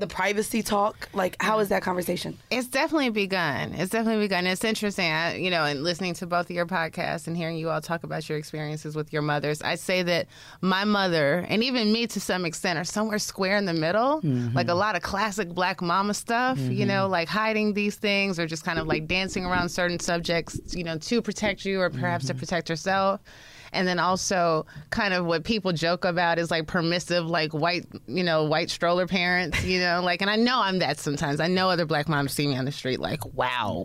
the privacy talk. Like, how is that conversation? It's definitely begun. It's definitely begun. It's interesting, I, you know, and listening to both of your podcasts and hearing you all talk about your experiences with your mothers. I say that my mother and even me to some extent are somewhere square in the middle, mm-hmm. like a lot of classic black mama stuff, you mm-hmm. know, like hiding these things or just kind of like dancing around certain subjects, you know, to protect you or perhaps to mm-hmm. protect herself. And then also, kind of what people joke about is like permissive, like white, you know, white stroller parents, you know, like, and I know I'm that sometimes. I know other black moms see me on the street, like, wow,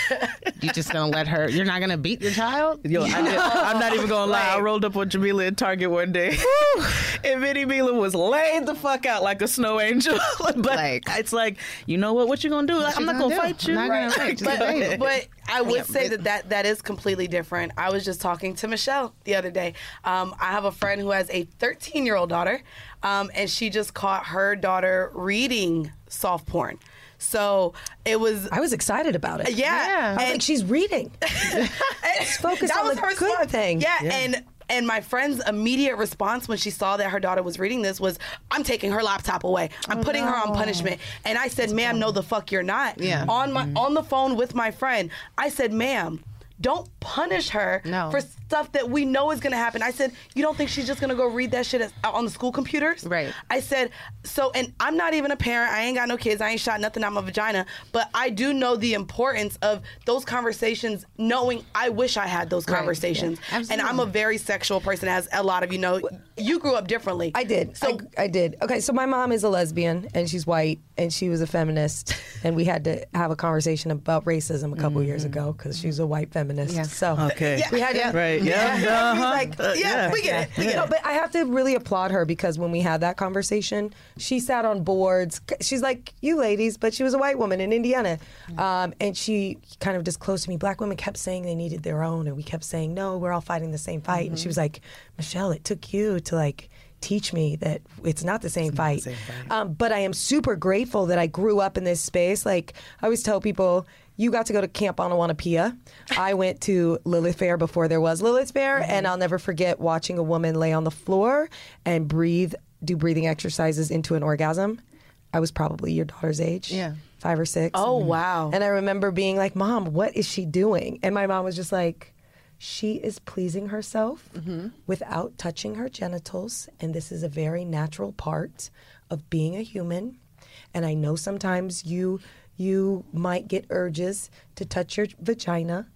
you just gonna let her? You're not gonna beat your child? Yo, I, i'm not even gonna lie. I rolled up on Jamilah at Target one day, and Minnie Mila was laid the fuck out like a snow angel. but Like- it's like, you know what? What you gonna do? Like, I'm not gonna gonna do? fight you. I'm not gonna fight you. but, but I would say that, that that is completely different. I was just talking to Michelle the other day. Um, I have a friend who has a 13 year old daughter, um, and she just caught her daughter reading soft porn. So it was. I was excited about it. Yeah, I was like, she's reading. Let's focus on the good thing. Yeah, and and my friend's immediate response when she saw that her daughter was reading this was, "I'm taking her laptop away. I'm Oh, putting her on punishment." And I said, "Ma'am, no, the fuck you're not." Yeah. On my mm-hmm. on the phone with my friend, I said, "Ma'am." Don't punish her No. for stuff that we know is going to happen. I said, You don't think she's just going to go read that shit as- on the school computers? Right. I said, So, and I'm not even a parent. I ain't got no kids. I ain't shot nothing out my vagina. But I do know the importance of those conversations, knowing I wish I had those Right. conversations. Yeah. And I'm a very sexual person, as a lot of you know. You grew up differently. I did. So, I, I did. Okay, so my mom is a lesbian and she's white and she was a feminist and we had to have a conversation about racism a couple years ago because she's a white feminist. Yeah. So Okay. we had to. Right. Yeah. Yeah, Uh-huh. like, Uh, yeah, we get it. We get No, but I have to really applaud her because when we had that conversation, she sat on boards. She's like you ladies, but she was a white woman in Indiana, um, and she kind of disclosed to me. Black women kept saying they needed their own, and we kept saying no, we're all fighting the same fight. And she was like, Michelle, it took you to like teach me that it's not the same fight. Um, but I am super grateful that I grew up in this space. Like I always tell people, you got to go to Camp Onawanapia. I went to Lilith Fair before there was Lilith Fair, and I'll never forget watching a woman lay on the floor and breathe, do breathing exercises into an orgasm. I was probably your daughter's age. Yeah. Five or six. Oh, wow. And I remember being like, Mom, what is she doing? And my mom was just like, she is pleasing herself without touching her genitals. And this is a very natural part of being a human. And I know sometimes you you might get urges to touch your vagina,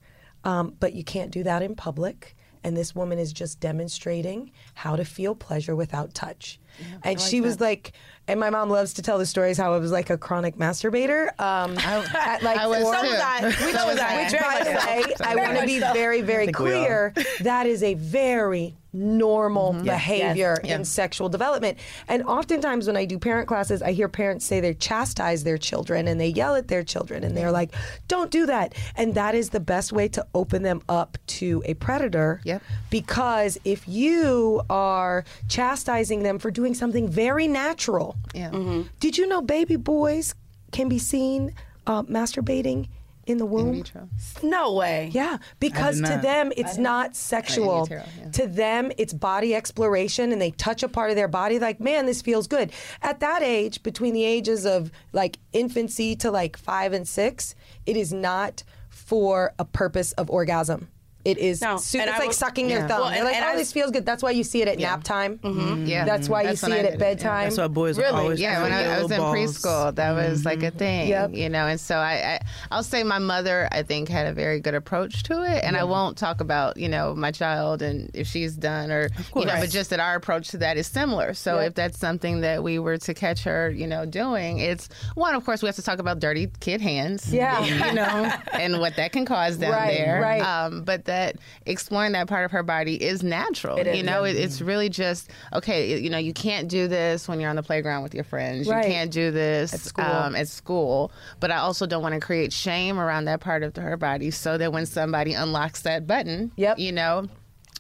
um, but you can't do that in public. And this woman is just demonstrating how to feel pleasure without touch. and she was like, and my mom loves to tell the stories how I was like a chronic masturbator. Um, at like I was four-. So was I. We So was that. I. which, by the so. way, I want to be very, very all. clear. That is a very normal behavior Yes. in sexual development. And oftentimes, when I do parent classes, I hear parents say they chastise their children and they yell at their children and they're like, "Don't do that." And that is the best way to open them up to a predator. Yep. Because if you are chastising them for doing something very natural, Yeah. did you know baby boys can be seen uh, masturbating in the womb? vitro. no way. Yeah, because to them it's not sexual. utero, yeah. To them it's body exploration and they touch a part of their body like, man, this feels good. At that age, between the ages of like infancy to like 5 and 6, it is not for a purpose of orgasm. It is No, su- it's I like will- sucking yeah. their thumb. Well, They're and- like, and oh, I- this feels good. That's why you see it at nap time. Mm-hmm. Mm-hmm. Yeah. That's why That's you when see it at it, yeah. bedtime. That's why boys Really? are always Yeah, when I, I was in balls. preschool, that was like a mm-hmm. thing. Yep. You know, and so I, I, I'll say my mother, I think, had a very good approach to it, and I won't talk about you know my child and if she's done or you know, but just that our approach to that is similar. So if that's something that we were to catch her, you know, doing, it's one. Of course, we have to talk about dirty kid hands. Yeah. you know, and what that can cause down Right, there. right. Um, but that exploring that part of her body is natural. It is, you know, it, it's really just okay. You know, you can't do this when you're on the playground with your friends. Right. You can't do this At school. Um, at school. But I also don't want to create shame around that part of her body, so that when somebody unlocks that button, Yep. you know.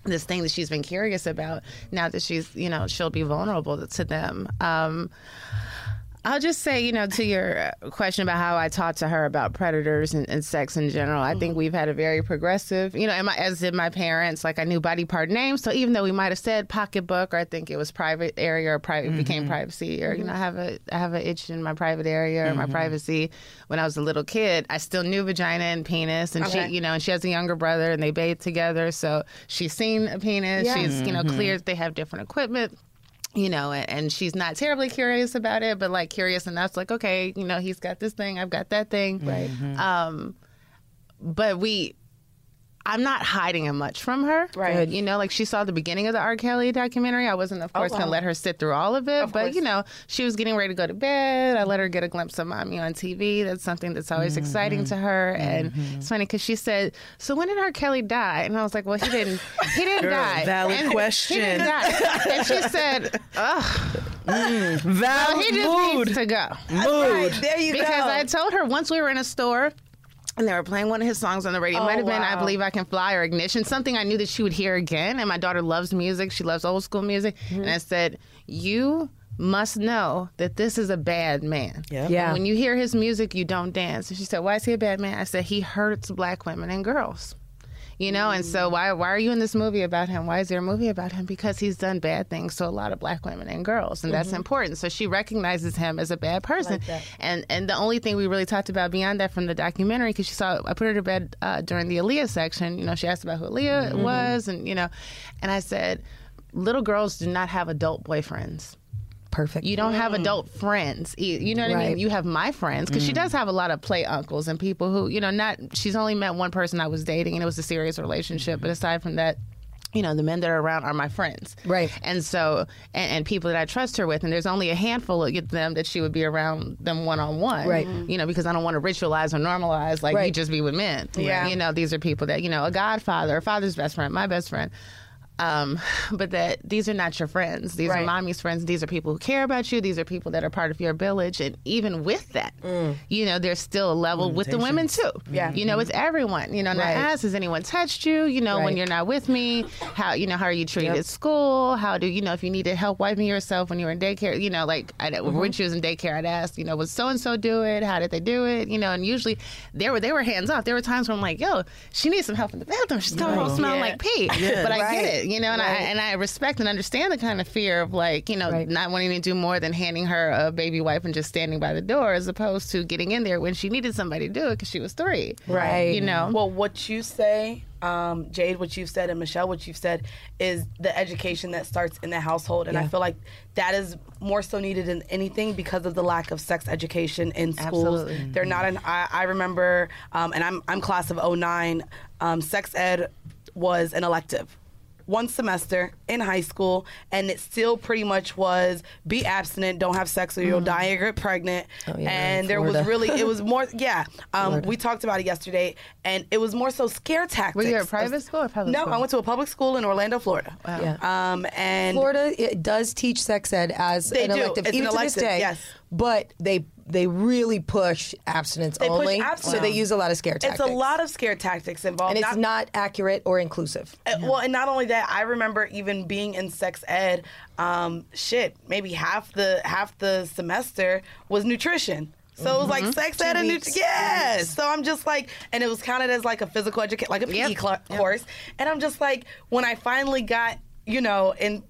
This thing that she's been curious about, now that she's, you know, she'll be vulnerable to them. Um, I'll just say, you know, to your uh, question about how I talk to her about predators and, and sex in general, I think we've had a very progressive, you know, and my, as did my parents. Like I knew body part names, so even though we might have said pocketbook, or I think it was private area, or private Mm-hmm. became privacy, or you know, I have a I have an itch in my private area or Mm-hmm. my privacy. When I was a little kid, I still knew vagina and penis, and Okay. she, you know, and she has a younger brother, and they bathe together, so she's seen a penis. Yeah. She's, you know, Mm-hmm. clear that they have different equipment you know, and, she's not terribly curious about it, but like curious enough, like, okay, you know, he's got this thing, I've got that thing. Right. Um, but we, I'm not hiding him much from her. Right. You know, like she saw the beginning of the R. Kelly documentary. I wasn't, of oh, course, wow. going to let her sit through all of it. Of but, course. you know, she was getting ready to go to bed. I let her get a glimpse of mommy on TV. That's something that's always mm-hmm. exciting to her. And mm-hmm. it's funny because she said, So when did R. Kelly die? And I was like, Well, he didn't, he didn't Girl, die. valid And question. He didn't die. And she said, Ugh. Mm, well, Valid he just mood. needs to go. Right, there you Because go. Because I told her once we were in a store and they were playing one of his songs on the radio. It Oh, might have been I. Believe I Can Fly or Ignition, something I knew that she would hear again. And my daughter loves music. She loves old school music. Mm-hmm. And I said, You must know that this is a bad man. Yeah. Yeah. When you hear his music, you don't dance. And she said, Why is he a bad man? I said, He hurts black women and girls. You know, and so mm-hmm. why why are you in this movie about him? Why is there a movie about him? Because he's done bad things to a lot of black women and girls, and that's mm-hmm. important. So she recognizes him as a bad person, and and the only thing we really talked about beyond that from the documentary, because she saw I put her to bed uh, during the Aaliyah section. You know, she asked about who Aaliyah mm-hmm. was, and you know, and I said, little girls do not have adult boyfriends. Perfect. You don't have adult friends. You know what I mean? You have my friends because she mm. does have a lot of play uncles and people who, you know, not. She's only met one person I was dating and it was a serious relationship. But aside from that, you know, the men that are around are my friends. Right. And so, and, and people that I trust her with, and there's only a handful of them that she would be around them one on one. Right. Mm. You know, because I don't want to ritualize or normalize like you just be with men. Yeah. You know, these are people that, you know, a godfather, a father's best friend, my best friend. Um, but that these are not your friends. These are mommy's friends. These are people who care about you. These are people that are part of your village. And even with that, mm. you know, there's still a level with the women too. Yeah. You know, it's mm-hmm. everyone. You know, and I Right. ask, has anyone touched you? You know, when you're not with me, how you know how are you treated at school? How do you know if you needed help wiping yourself when you were in daycare? You know, like I, when she was in daycare, I'd ask, you know, was so and so do it? How did they do it? You know, and usually they were they were hands off. There were times where I'm like, yo, she needs some help in the bathroom. She's coming home smelling Yeah. like pee. But I Right. get it, you know, and I and I respect and understand the kind of fear of like, you know, Right. not wanting to do more than handing her a baby wipe and just standing by the door, as opposed to getting in there when she needed somebody to do it because she was three. Right. You know. Well, what you say, um, Jade, what you've said, and Michelle, what you've said, is the education that starts in the household, and I feel like that is more so needed than anything because of the lack of sex education in schools. Absolutely. They're not an. I, I remember, um, and I'm I'm class of 09. Um, sex ed was an elective. One semester in high school, and it still pretty much was be abstinent, don't have sex, or you'll die or get pregnant. Oh, yeah, and there was really, it was more, yeah. Um, we talked about it yesterday, and it was more so scare tactics. Were you at private school or public no, school? I went to a public school in Orlando, Florida. Yeah. Um, and Florida it does teach sex ed as an do. elective, It's an even to this day. yes. But they they really push abstinence They push only, so they use a lot of scare tactics. it's a lot of scare tactics involved. and it's not accurate or inclusive. Uh, Well, and not only that, I remember even being in sex ed. Um, shit, maybe half the half the semester was nutrition. So it was like sex ed and nutrition. Yes. So I'm just like, and it was counted as like a physical education, like a PE Yep. cl- course. And I'm just like, when I finally got, you know, in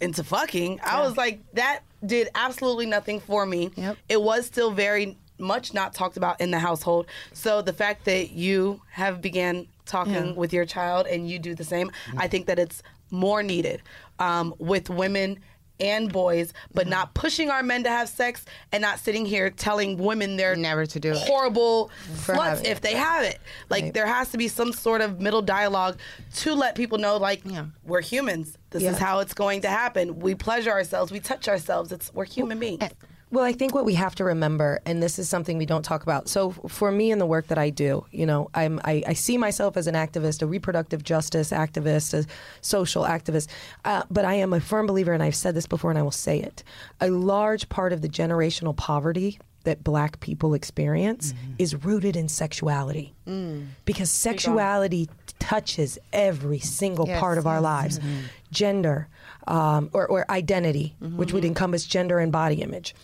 into fucking, I was like, that did absolutely nothing for me. Yep. It was still very much not talked about in the household. So the fact that you have began talking Yeah. with your child and you do the same, I think that it's more needed um, with women and boys, but not pushing our men to have sex and not sitting here telling women they're Never to do horrible sluts if they have it. Like Right. there has to be some sort of middle dialogue to let people know, like Yeah. we're humans. This Yeah. is how it's going to happen. We pleasure ourselves. We touch ourselves. It's we're human beings. Eh, well, I think what we have to remember, and this is something we don't talk about. So, for me in the work that I do, you know, I'm, I, I see myself as an activist, a reproductive justice activist, a social activist. Uh, but I am a firm believer, and I've said this before, and I will say it. A large part of the generational poverty that Black people experience mm-hmm. is rooted in sexuality, mm. because sexuality touches every single Yes, part of our lives, mm-hmm. Gender, um, or, or identity, which would encompass gender and body image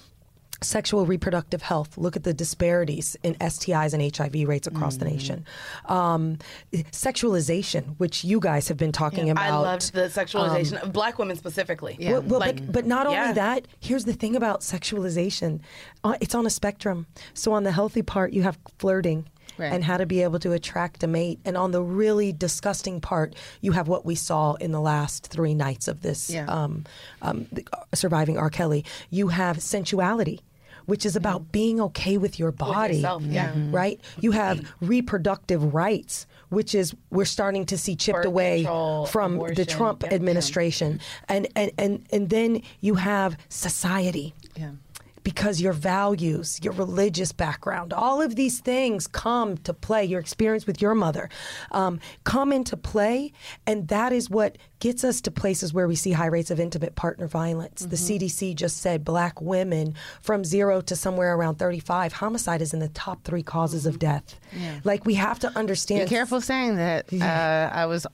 sexual reproductive health. Look at the disparities in STIs and HIV rates across the nation. Um, sexualization, which you guys have been talking about. I loved the sexualization of black women specifically. Well, well, Like, but, but not only yeah. that, here's the thing about sexualization uh, it's on a spectrum. So, on the healthy part, you have flirting. Right. And how to be able to attract a mate. And on the really disgusting part, you have what we saw in the last three nights of this Yeah. um, um, uh, surviving R. Kelly. You have sensuality, which is about being okay with your body. yourself, yeah. Right? You have reproductive rights, which is we're starting to see chipped Birth away control, from the Trump yeah. administration. And, and, and, and then you have society. Yeah. Because your values, your religious background, all of these things come to play. Your experience with your mother um, come into play, and that is what gets us to places where we see high rates of intimate partner violence. The CDC just said black women from zero to somewhere around 35, homicide is in the top three causes of death. Like we have to understand. Be careful saying that. Uh, I was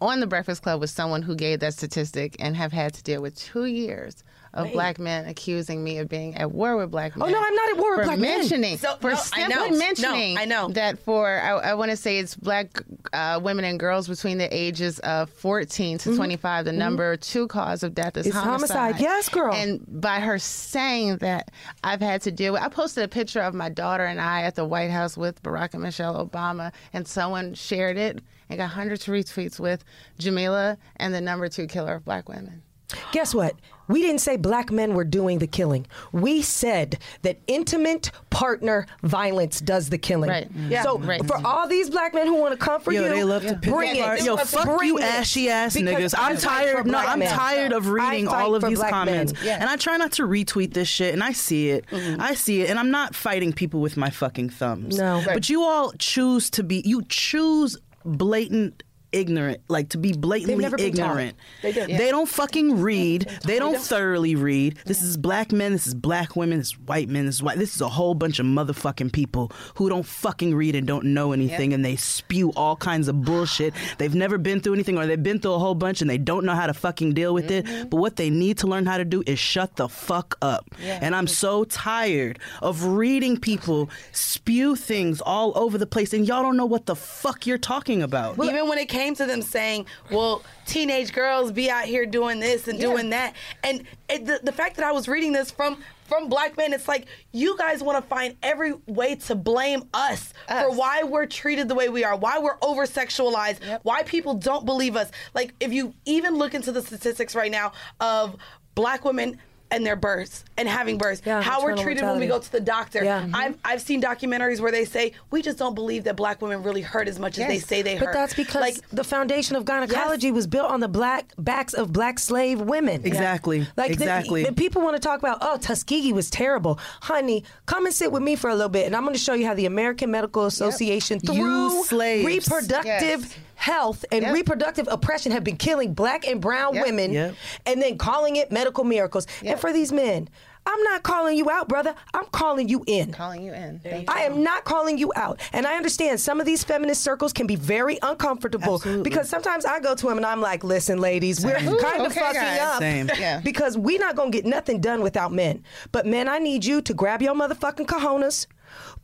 on the Breakfast Club with someone who gave that statistic and have had to deal with two years of black men accusing me of being at war with black men. Oh, no, I'm not at war with black men. mentioning, So- for no, I simply know. No, mentioning I know. that for, I, I want to say it's black uh, women and girls between the ages of 14 to 25, the number two cause of death is Mm-hmm. It's homicide. homicide. Yes, girl. And by her saying that, I've had to deal with. I posted a picture of my daughter and I at the White House with Barack and Michelle Obama, and someone shared it and got hundreds of retweets with Jamilah and the number two killer of black women. Guess what? We didn't say black men were doing the killing. We said that intimate partner violence does the killing. Right. Mm. Yeah. So Right. for all these black men who want to come for Yo, you, they love to pick bring apart. it. Yo, fuck Bring you, it. ashy ass Because niggas. I I'm tired. No, I'm men. tired of reading all of these comments, men. and I try not to retweet this shit. And I see it. Mm-hmm. I see it, and I'm not fighting people with my fucking thumbs. No. but you all choose to be. You choose blatant. Ignorant, like to be blatantly never been taught. ignorant. They do. They don't fucking read. They don't thoroughly read. This is black men. This is black women. This is white men. This is white. This is a whole bunch of motherfucking people who don't fucking read and don't know anything, and they spew all kinds of bullshit. They've never been through anything, or they've been through a whole bunch, and they don't know how to fucking deal with it. Mm-hmm. But what they need to learn how to do is shut the fuck up. And I'm so tired of reading people spew things all over the place, and y'all don't know what the fuck you're talking about. Even when it came to them saying, "Well, teenage girls be out here doing this and doing that," and it, the, the fact that I was reading this from from black men, it's like you guys want to find every way to blame us, for why we're treated the way we are, why we're over sexualized, why people don't believe us. Like if you even look into the statistics right now of black women. And their births and having births, Yeah, how we're maternal treated when we go to the doctor. Yeah. Mhm. I've I've seen documentaries where they say we just don't believe that black women really hurt as much as they say they hurt. But that's because like the foundation of gynecology was built on the black backs of black slave women. Exactly. Like Exactly. The, people want to talk about, oh, Tuskegee was terrible, honey. Come and sit with me for a little bit, and I'm going to show you how the American Medical Association, through Use slaves. reproductive Yes. Health and Yep. reproductive oppression, have been killing black and brown Yep. women, Yep. and then calling it medical miracles. And for these men, I'm not calling you out, brother. I'm calling you in. Calling you in. Thank I am not calling you out. And I understand some of these feminist circles can be very uncomfortable because sometimes I go to them and I'm like, listen, ladies, we're Ooh, kind of okay, fucking guys. up Same. Yeah. because we're not going to get nothing done without men. But men, I need you to grab your motherfucking cojones.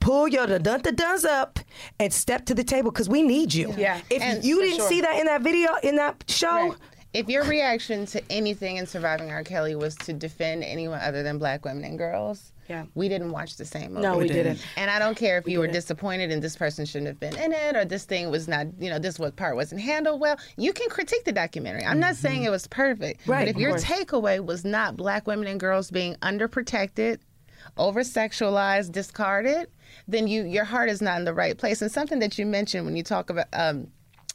Pull your dun dun duns up and step to the table because we need you. Yeah. If And- you didn't sure. see that in that video, in that show, Right. If your reaction to anything in surviving R. Kelly was to defend anyone other than black women and girls, Yeah. we didn't watch the same movie. No, we didn't. And I don't care if you were disappointed and this person shouldn't have been in it or this thing was not, you know, this what part wasn't handled well. You can critique the documentary. I'm not mm-hmm. saying it was perfect. Right, But if your course. takeaway was not black women and girls being underprotected, over sexualized, discarded, then you your heart is not in the right place. And something that you mentioned when you talk about um,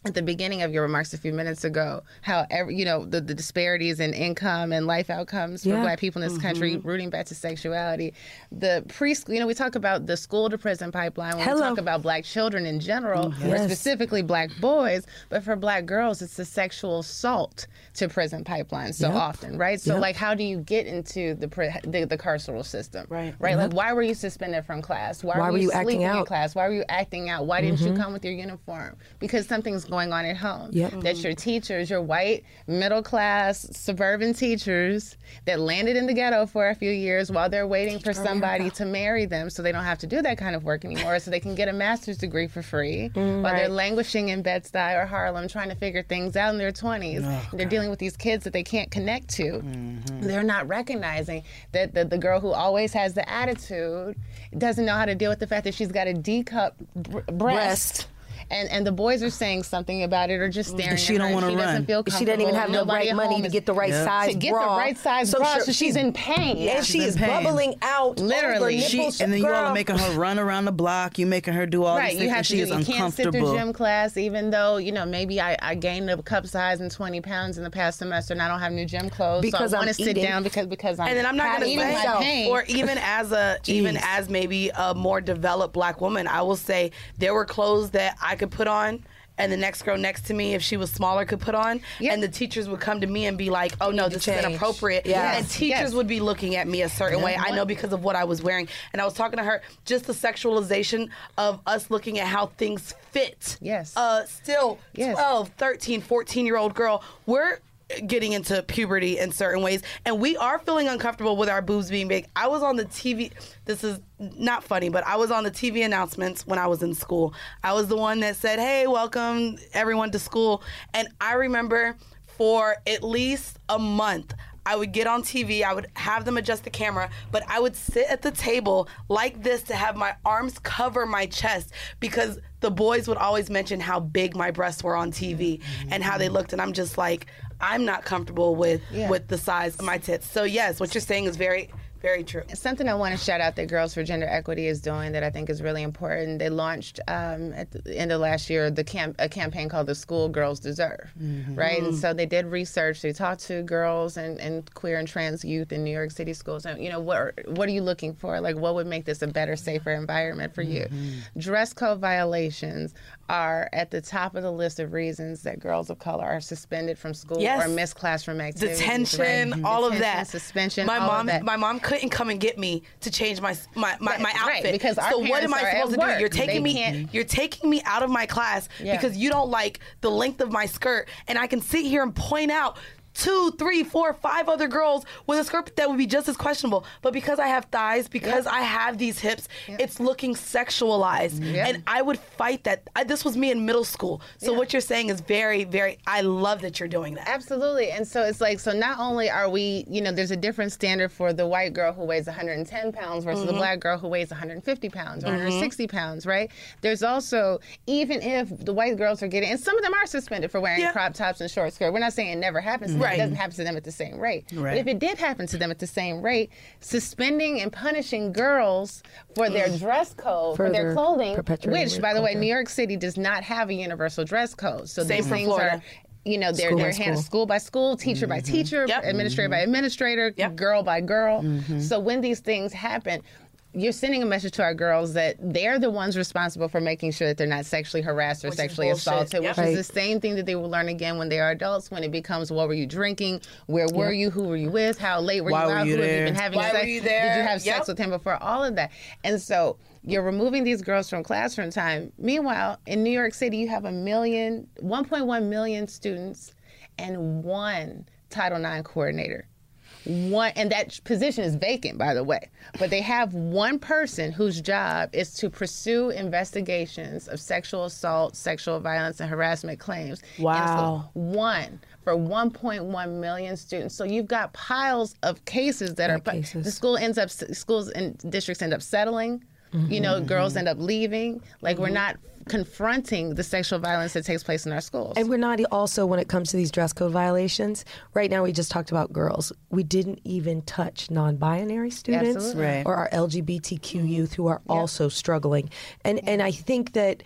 at the beginning of your remarks a few minutes ago, how every, you know the, the disparities in income and life outcomes for Yeah. Black people in this country, mm-hmm. rooting back to sexuality. The preschool, you know, we talk about the school to prison pipeline when Hello. we talk about Black children in general, mm, or Yes. specifically Black boys, but for Black girls, it's the sexual assault to prison pipeline so Yep. often, right? So, Yep. like, how do you get into the pri- the, the carceral system, Right. Right? Like, why were you suspended from class? Why, Why were you acting sleeping in out? class? Why were you acting out? Why didn't you mm-hmm. come with your uniform? Because something's going on at home. Yep. That your teachers, your white, middle class, suburban teachers that landed in the ghetto for a few years while they're waiting for somebody to marry them so they don't have to do that kind of work anymore, so they can get a master's degree for free while they're languishing in Bed-Stuy or Harlem trying to figure things out in their 20s. and they're dealing with these kids that they can't connect to. They're not recognizing that the, the girl who always has the attitude doesn't know how to deal with the fact that she's got a D cup br- breast. Breast. And, and the boys are saying something about it or just staring she at don't her. wanna She doesn't run. feel She doesn't even comfortable. have the right money to get the right Yeah. size to get bra. the right size bra, so she's in pain. and she's in pain. bubbling out. Literally. over She- and then you all are making her run around the block. You making her do all Right, these you things, have and to she do. is You can't sit through gym class, even though you know maybe I, I gained a cup size and twenty pounds in the past semester, and I don't have new gym clothes. Because so I I'm want to sit eating. down because because I'm and then I'm not gonna eating say, my pain. or even as a even as maybe a more developed black woman, I will say there were clothes that I could put on. And the next girl next to me, if she was smaller, could put on. Yep. And the teachers would come to me and be like, "Oh no, this is inappropriate." Yes. And teachers Yes. would be looking at me a certain way. I know because of what I was wearing. And I was talking to her just the sexualization of us looking at how things fit. Yes. Uh, still, Yes. 12, 13, 14 year old girl, we're getting into puberty in certain ways and we are feeling uncomfortable with our boobs being big. I was on the TV this is not funny, but I was on the TV announcements when I was in school. I was the one that said, "Hey, welcome everyone to school." And I remember for at least a month I would get on TV, I would have them adjust the camera, but I would sit at the table like this to have my arms cover my chest because the boys would always mention how big my breasts were on TV and how they looked and I'm just like I'm not comfortable with Yeah. with the size of my tits. So yes, what you're saying is very very true. Something I want to shout out that Girls for Gender Equity is doing that I think is really important. They launched um, at the end of last year the camp- a campaign called The School Girls Deserve, right? And so they did research. They talked to girls and, and queer and trans youth in New York City schools. And you know what? are- What are you looking for? Like, what would make this a better, safer environment for you? Dress code violations are at the top of the list of reasons that girls of color are suspended from school Yes. or miss classroom activities. Detention, right? all of Detention, that. suspension. My all of mom, that. my mom couldn't come and get me to change my my my, my Right, outfit because our so what am I supposed to do? You're They taking me. can't- mm-hmm. You're taking me out of my class Yeah. because you don't like the length of my skirt, and I can sit here and point out. Two, three, four, five other girls with a skirt that would be just as questionable. But because I have thighs, because I have these hips, it's looking sexualized. Yeah. And I would fight that. I, this was me in middle school. So what you're saying is very, very, I love that you're doing that. Absolutely. And so it's like, so not only are we, you know, there's a different standard for the white girl who weighs 110 pounds versus Mm-hmm. the black girl who weighs 150 pounds or 160 pounds, right? There's also, even if the white girls are getting, and some of them are suspended for wearing Yeah. crop tops and short skirts. We're not saying it never happens them. Right. It doesn't happen to them at the same rate. But Right. if it did happen to them at the same rate, suspending and punishing girls for their mm. dress code, for, their clothing, which, by the way. New York City does not have a universal dress code. So Same these things Florida. are you know, they're School they're handled school. school by school, teacher by mm-hmm. teacher, Yep. administrator by mm-hmm. administrator, Yep. girl by girl. Mm-hmm. So when these things happen, you're sending a message to our girls that they're the ones responsible for making sure that they're not sexually harassed or Which sexually assaulted, Yep. which Right. is the same thing that they will learn again when they are adults. When it becomes, what were you drinking? Where were you? Who were you with? How late were Why you were out? you Who have you there? been having Why sex? were you there? Did you have Yep. sex with him before? All of that, and so. You're removing these girls from classroom time. Meanwhile, in New York City, you have a million, 1.1 million students and one Title IX coordinator. One, and that position is vacant, by the way. But they have one person whose job is to pursue investigations of sexual assault, sexual violence, and harassment claims. Wow. school. One for 1.1 million students. So you've got piles of cases that are. cases. The school ends up, schools and districts end up settling. You know, mm-hmm. girls mm-hmm. end up leaving. Like we're mm-hmm. not confronting the sexual violence that takes place in our schools. And we're not also, when it comes to these dress code violations, right now we just talked about girls. We didn't even touch non binary students Right. or our LGBTQ youth who are also struggling. And, and I think that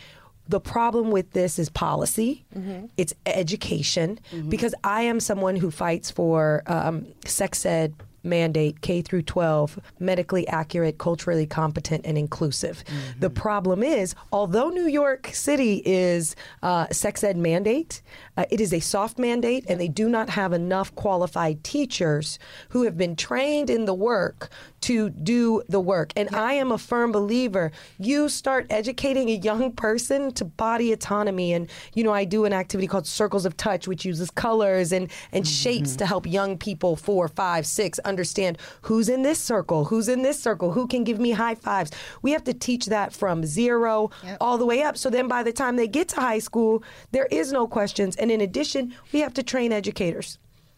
the problem with this is policy, Mhm. it's education, Mhm. because I am someone who fights for um, sex ed mandate K through 12, medically accurate, culturally competent, and inclusive. The problem is, although New York City is uh, sex ed mandate, uh, it is a soft mandate, and they do not have enough qualified teachers who have been trained in the work to do the work. And I am a firm believer. You start educating a young person to body autonomy, and you know I do an activity called Circles of Touch, which uses colors and and shapes to help young people four, five, six understand who's in this circle, who's in this circle, who can give me high fives. We have to teach that from zero all the way up. So then by the time they get to high school, there is no questions. And in addition, we have to train educators.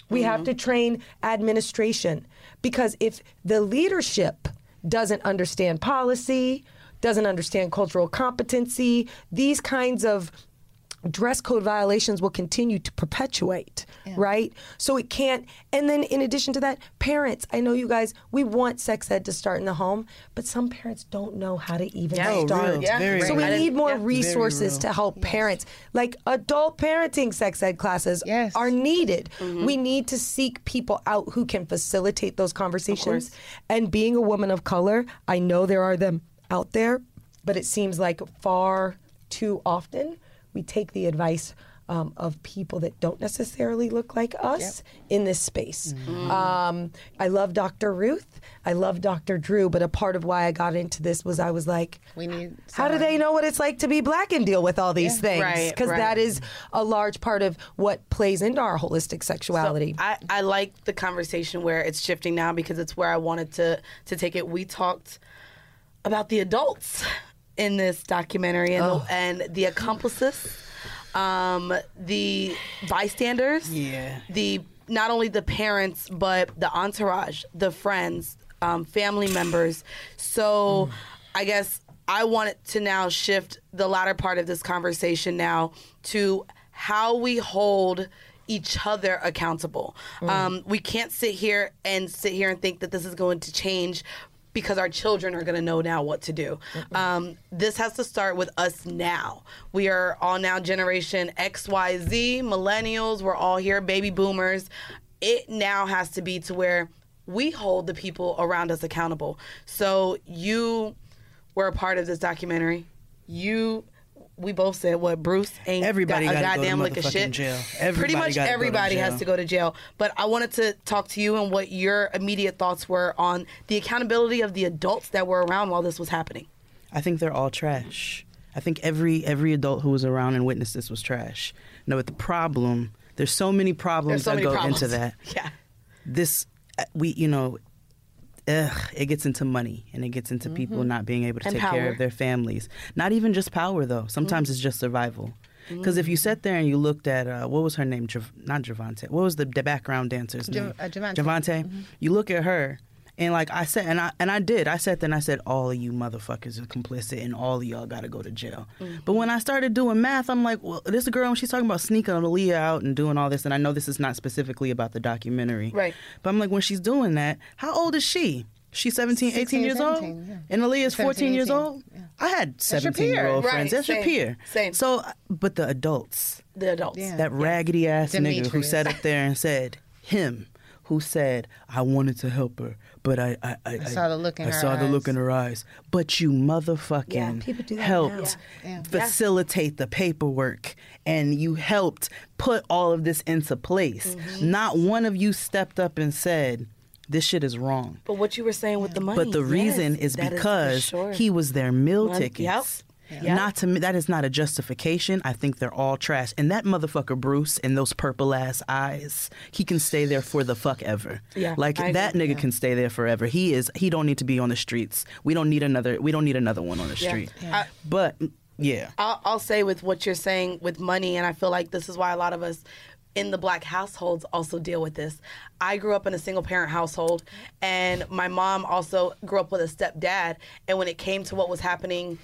We have mm-hmm. to train administration because if the leadership doesn't understand policy, doesn't understand cultural competency, these kinds of dress code violations will continue to perpetuate, right? So it can't. And then in addition to that, parents, I know you guys, we want sex ed to start in the home, but some parents don't know how to even Yeah. Oh, start. real. Yeah. So we need more Yeah. Resources to help parents. Like adult parenting sex ed classes are needed. Mm-hmm. We need to seek people out who can facilitate those conversations. And being a woman of color, I know there are them out there, but it seems like far too often we take the advice um, of people that don't necessarily look like us in this space. Mm-hmm. Um, I love Dr. Ruth. I love Dr. Drew, but a part of why I got into this was I was like, We need. how do they know what it's like to be black and deal with all these Yeah. things? Because right. that is a large part of what plays into our holistic sexuality. I, I like the conversation where it's shifting now because it's where I wanted to to take it. We talked about the adults in this documentary and, Oh. the, and the accomplices, um, the bystanders, Yeah. the not only the parents but the entourage, the friends, um, family members. So I guess I wanted to now shift the latter part of this conversation now to how we hold each other accountable. Um, we can't sit here and sit here and think that this is going to change because our children are going to know now what to do. Um, this has to start with us now. We are all now generation X, Y, Z, millennials. We're all here, baby boomers. It now has to be to where we hold the people around us accountable. So you were a part of this documentary. You. We both said what Bruce ain't Everybody got a gotta go goddamn lick of shit. jail. Pretty much everybody has to go to jail. But I wanted to talk to you and what your immediate thoughts were on the accountability of the adults that were around while this was happening. I think they're all trash. I think every every adult who was around and witnessed this was trash. No, but the problem, there's so many problems There's so that many go problems. into that. Yeah. This uh, we you know, ugh, it gets into money and it gets into people not being able to Mm-hmm. And take care of their families. Not even just power though. Sometimes it's just survival. Because if you Mm. sat there and you looked at uh, what was her name, Jav- not Jovante, what was the, the background dancer's name? uh, Jovante. Jovante. You look at her, and like I said, and I and I did. I sat there and I said, all of you motherfuckers are complicit, and all of y'all got to go to jail. Mm-hmm. But when I started doing math, I'm like, well, this girl, she's talking about sneaking Aaliyah out and doing all this, and I know this is not specifically about the documentary, Right. But I'm like, when she's doing that, how old is she? She's 17, 18 years 17, old, yeah. and Aaliyah's 14 17, years 18, old. I had 17 year old peer. friends. Right, That's your same, peer. same. So, uh, but the adults, The adults. Yeah. that raggedy ass nigga who sat up there and said him who said I wanted to help her, but I I, I, saw the look in her eyes. I her saw the look in her eyes. But you motherfucking Yeah, people do that helped. Yeah. facilitate the paperwork and you helped put all of this into place. Mm-hmm. Not one of you stepped up and said this shit is wrong. But what you were saying with the money. But the reason yes, is that for because sure. he was their meal Mon- tickets. yep. Yep. Not to me, that is not a justification. I think they're all trash. And that motherfucker Bruce and those purple ass eyes, he can stay there for the fuck ever. Yeah, like I that agree. nigga can stay there forever. He is. He don't need to be on the streets. We don't need another. We don't need another one on the Yeah. street. I- But yeah, I'll, I'll say with what you're saying with money, and I feel like this is why a lot of us in the black households also deal with this. I grew up in a single parent household, and my mom also grew up with a stepdad. And when it came to what was happening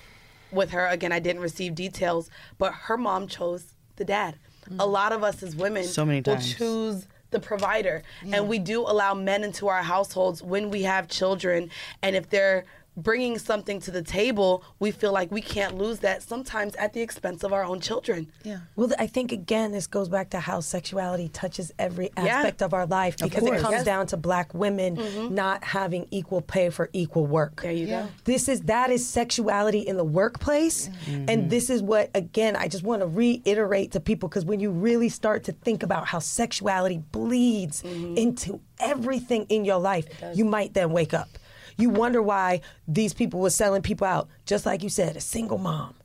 with her, again, I didn't receive details, but her mom chose the dad. A mm. lot of us as women So many will choose the provider, and we do allow men into our households when we have children, and if they're bringing something to the table, we feel like we can't lose that sometimes at the expense of our own children. Yeah. Well, I think again, this goes back to how sexuality touches every Yeah. aspect of our life because it comes Yes. down to black women mm-hmm. not having equal pay for equal work. There you go. This is that is sexuality in the workplace, mm-hmm. and this is what again I just want to reiterate to people because when you really start to think about how sexuality bleeds mm-hmm. into everything in your life, you might then wake up. You wonder why these people were selling people out, just like you said, a single mom.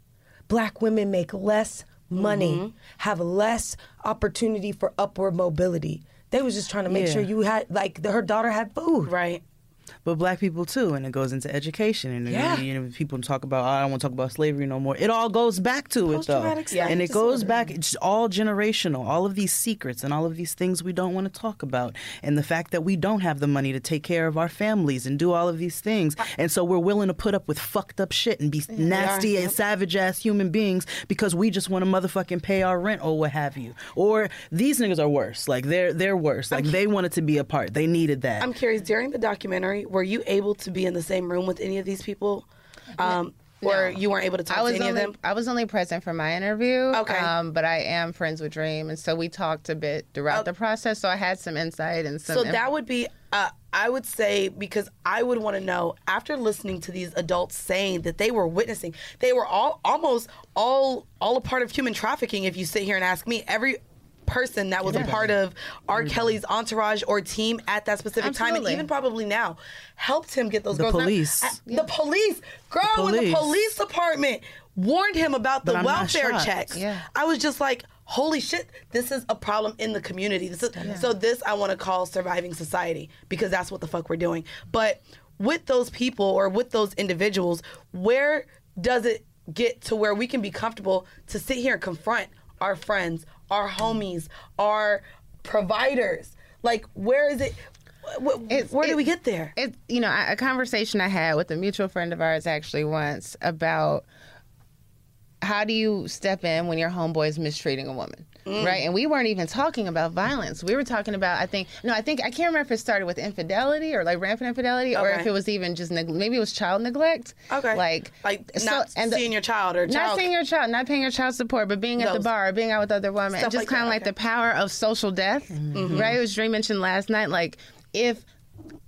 Black women make less money, mm-hmm. have less opportunity for upward mobility. They was just trying to make Yeah. sure you had like the, her daughter had food. Right. But black people too, and it goes into education, and Yeah. you know, people talk about, oh, I don't want to talk about slavery no more. It all goes back to it though, Post-traumatic and it goes back. It's all generational. All of these secrets and all of these things we don't want to talk about, and the fact that we don't have the money to take care of our families and do all of these things, uh, and so we're willing to put up with fucked up shit and be nasty and savage ass human beings because we just want to motherfucking pay our rent or what have you. Or these niggas are worse. Like they're they're worse. Like they wanted to be a part. They needed that. I'm curious, during the documentary, were you able to be in the same room with any of these people? Um, or you weren't able to talk I was to any only of them? I was only present for my interview. Okay. Um, but I am friends with Dream, and so we talked a bit throughout the process. So I had some insight and some. So that would be, uh, I would say, because I would want to know after listening to these adults saying that they were witnessing, they were all almost all all a part of human trafficking. If you sit here and ask me, every person that was a part of R. Kelly's entourage or team at that specific time, and even probably now, helped him get those The girls. And I- police. I- the police, girl, in the police. police department warned him about the But I'm not welfare checks. Yeah. I was just like, holy shit, this is a problem in the community. This is so this I want to call surviving society because that's what the fuck we're doing. But with those people or with those individuals, where does it get to where we can be comfortable to sit here and confront our friends, our homies, our providers? Like where is it wh- wh- It's- where do we get there? It, you know, a conversation I had with a mutual friend of ours actually once about how do you step in when your homeboy is mistreating a woman, Mm. right? And we weren't even talking about violence. We were talking about, I think, no, I think I can't remember if it started with infidelity or like rampant infidelity, or if it was even just neg- maybe it was child neglect. Okay. like Like so- not and the- seeing your child or not seeing your child, not paying your child support, but being at the bar, or being out with other women, just like kind of that, like okay. the power of social death, Mm-hmm. right? It was Dream mentioned last night, like if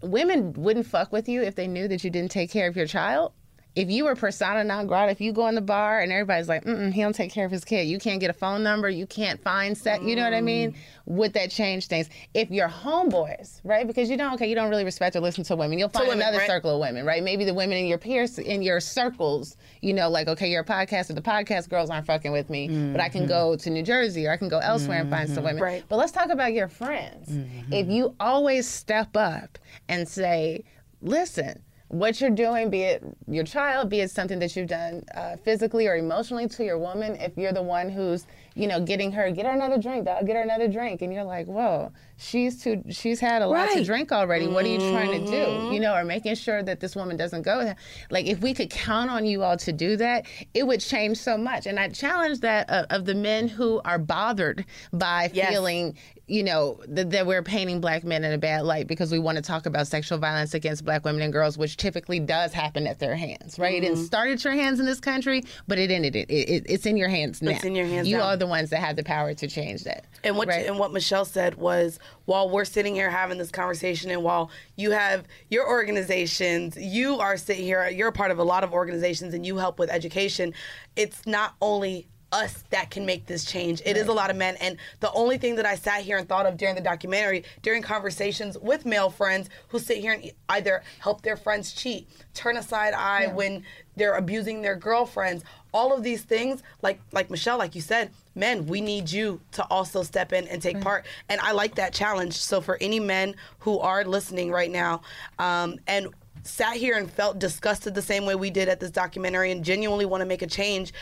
women wouldn't fuck with you if they knew that you didn't take care of your child. If you were persona non grata, if you go in the bar and everybody's like, Mm-mm, he don't take care of his kid, you can't get a phone number, you can't find set, you know what I mean? Mm. Would that change things? If your homeboys, right? Because you don't, okay, you don't really respect or listen to women, you'll find women, another right? circle of women, right? Maybe the women in your peers, in your circles, you know, like, okay, you're a podcaster, the podcast girls aren't fucking with me, but I can go mm-hmm. to New Jersey or I can go elsewhere and find some mm-hmm. women. Right. But let's talk about your friends. Mm-hmm. If you always step up and say, listen, what you're doing, be it your child, be it something that you've done uh, physically or emotionally to your woman, if you're the one who's, you know, getting her, get her another drink, dog, get her another drink, and you're like, whoa, she's too, she's had a lot to drink already. What are you trying to do? You know, or making sure that this woman doesn't go. Like, if we could count on you all to do that, it would change so much. And I challenge that uh, of the men who are bothered by Yes. feeling you know, that, that we're painting black men in a bad light because we want to talk about sexual violence against black women and girls, which typically does happen at their hands, right? It Mm-hmm. didn't start at your hands in this country, but it ended it. it, it it's in your hands now. It's in your hands You now. are the ones that have the power to change that. And what right? and what Michelle said was, while we're sitting here having this conversation, and while you have your organizations, you are sitting here, you're a part of a lot of organizations, and you help with education. It's not only us that can make this change. It is a lot of men. And the only thing that I sat here and thought of during the documentary, during conversations with male friends who sit here and either help their friends cheat, turn a side eye when they're abusing their girlfriends, all of these things, like like Michelle, like you said, men, we need you to also step in and take part. And I like that challenge. So for any men who are listening right now, um, and sat here and felt disgusted the same way we did at this documentary and genuinely want to make a change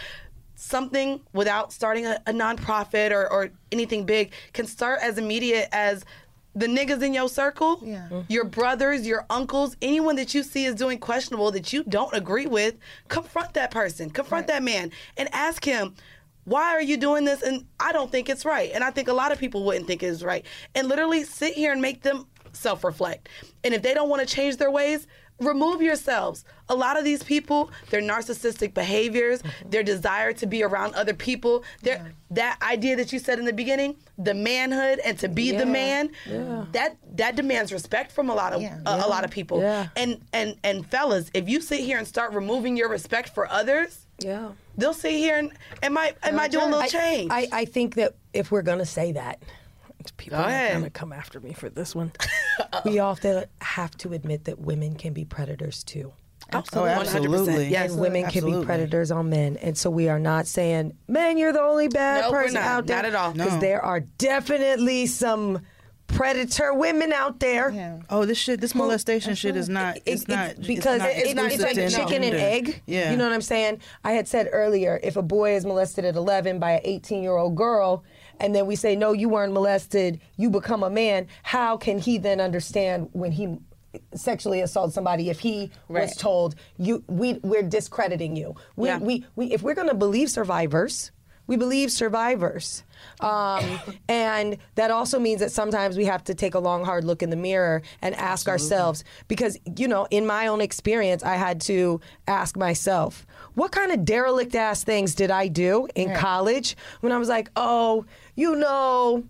something without starting a, a nonprofit or, or anything big can start as immediate as the niggas in your circle, Yeah. Mm-hmm. your brothers, your uncles, anyone that you see is doing questionable that you don't agree with, confront that person, confront that man, and ask him, why are you doing this? And I don't think it's right. And I think a lot of people wouldn't think it's right. And literally sit here and make them self reflect. And if they don't want to change their ways, remove yourselves. A lot of these people, their narcissistic behaviors, Mm-hmm. their desire to be around other people, their that idea that you said in the beginning, the manhood and to be the man, Yeah. that that demands respect from a lot of Yeah. a, a lot of people. Yeah. And and and fellas, if you sit here and start removing your respect for others, Yeah. they'll sit here and am I am I doing a little change? I, I think that if we're to say that, people Go are going to come after me for this one. we often have to admit that women can be predators too. Oh, absolutely, Oh, absolutely. Yes, and women can Absolutely. be predators on men. And so we are not saying, man, you're the only bad Nope, we're person not. out there. Not at all. Because No. there are definitely some predator women out there. Oh, this shit, this molestation shit is not. It- It's it- not because not it- it's, exclusive like to chicken and egg. Yeah, You know what I'm saying? I had said earlier, if a boy is molested at 11 by an 18 year old girl, and then we say, no, you weren't molested, you become a man, how can he then understand when he sexually assaults somebody if he was told you we we're discrediting you? We, Yeah. we, we if we're going to believe survivors we believe survivors. Um, and that also means that sometimes we have to take a long hard look in the mirror and ask ourselves because you know in my own experience i had to ask myself what kind of derelict ass things did i do in college when i was like oh you know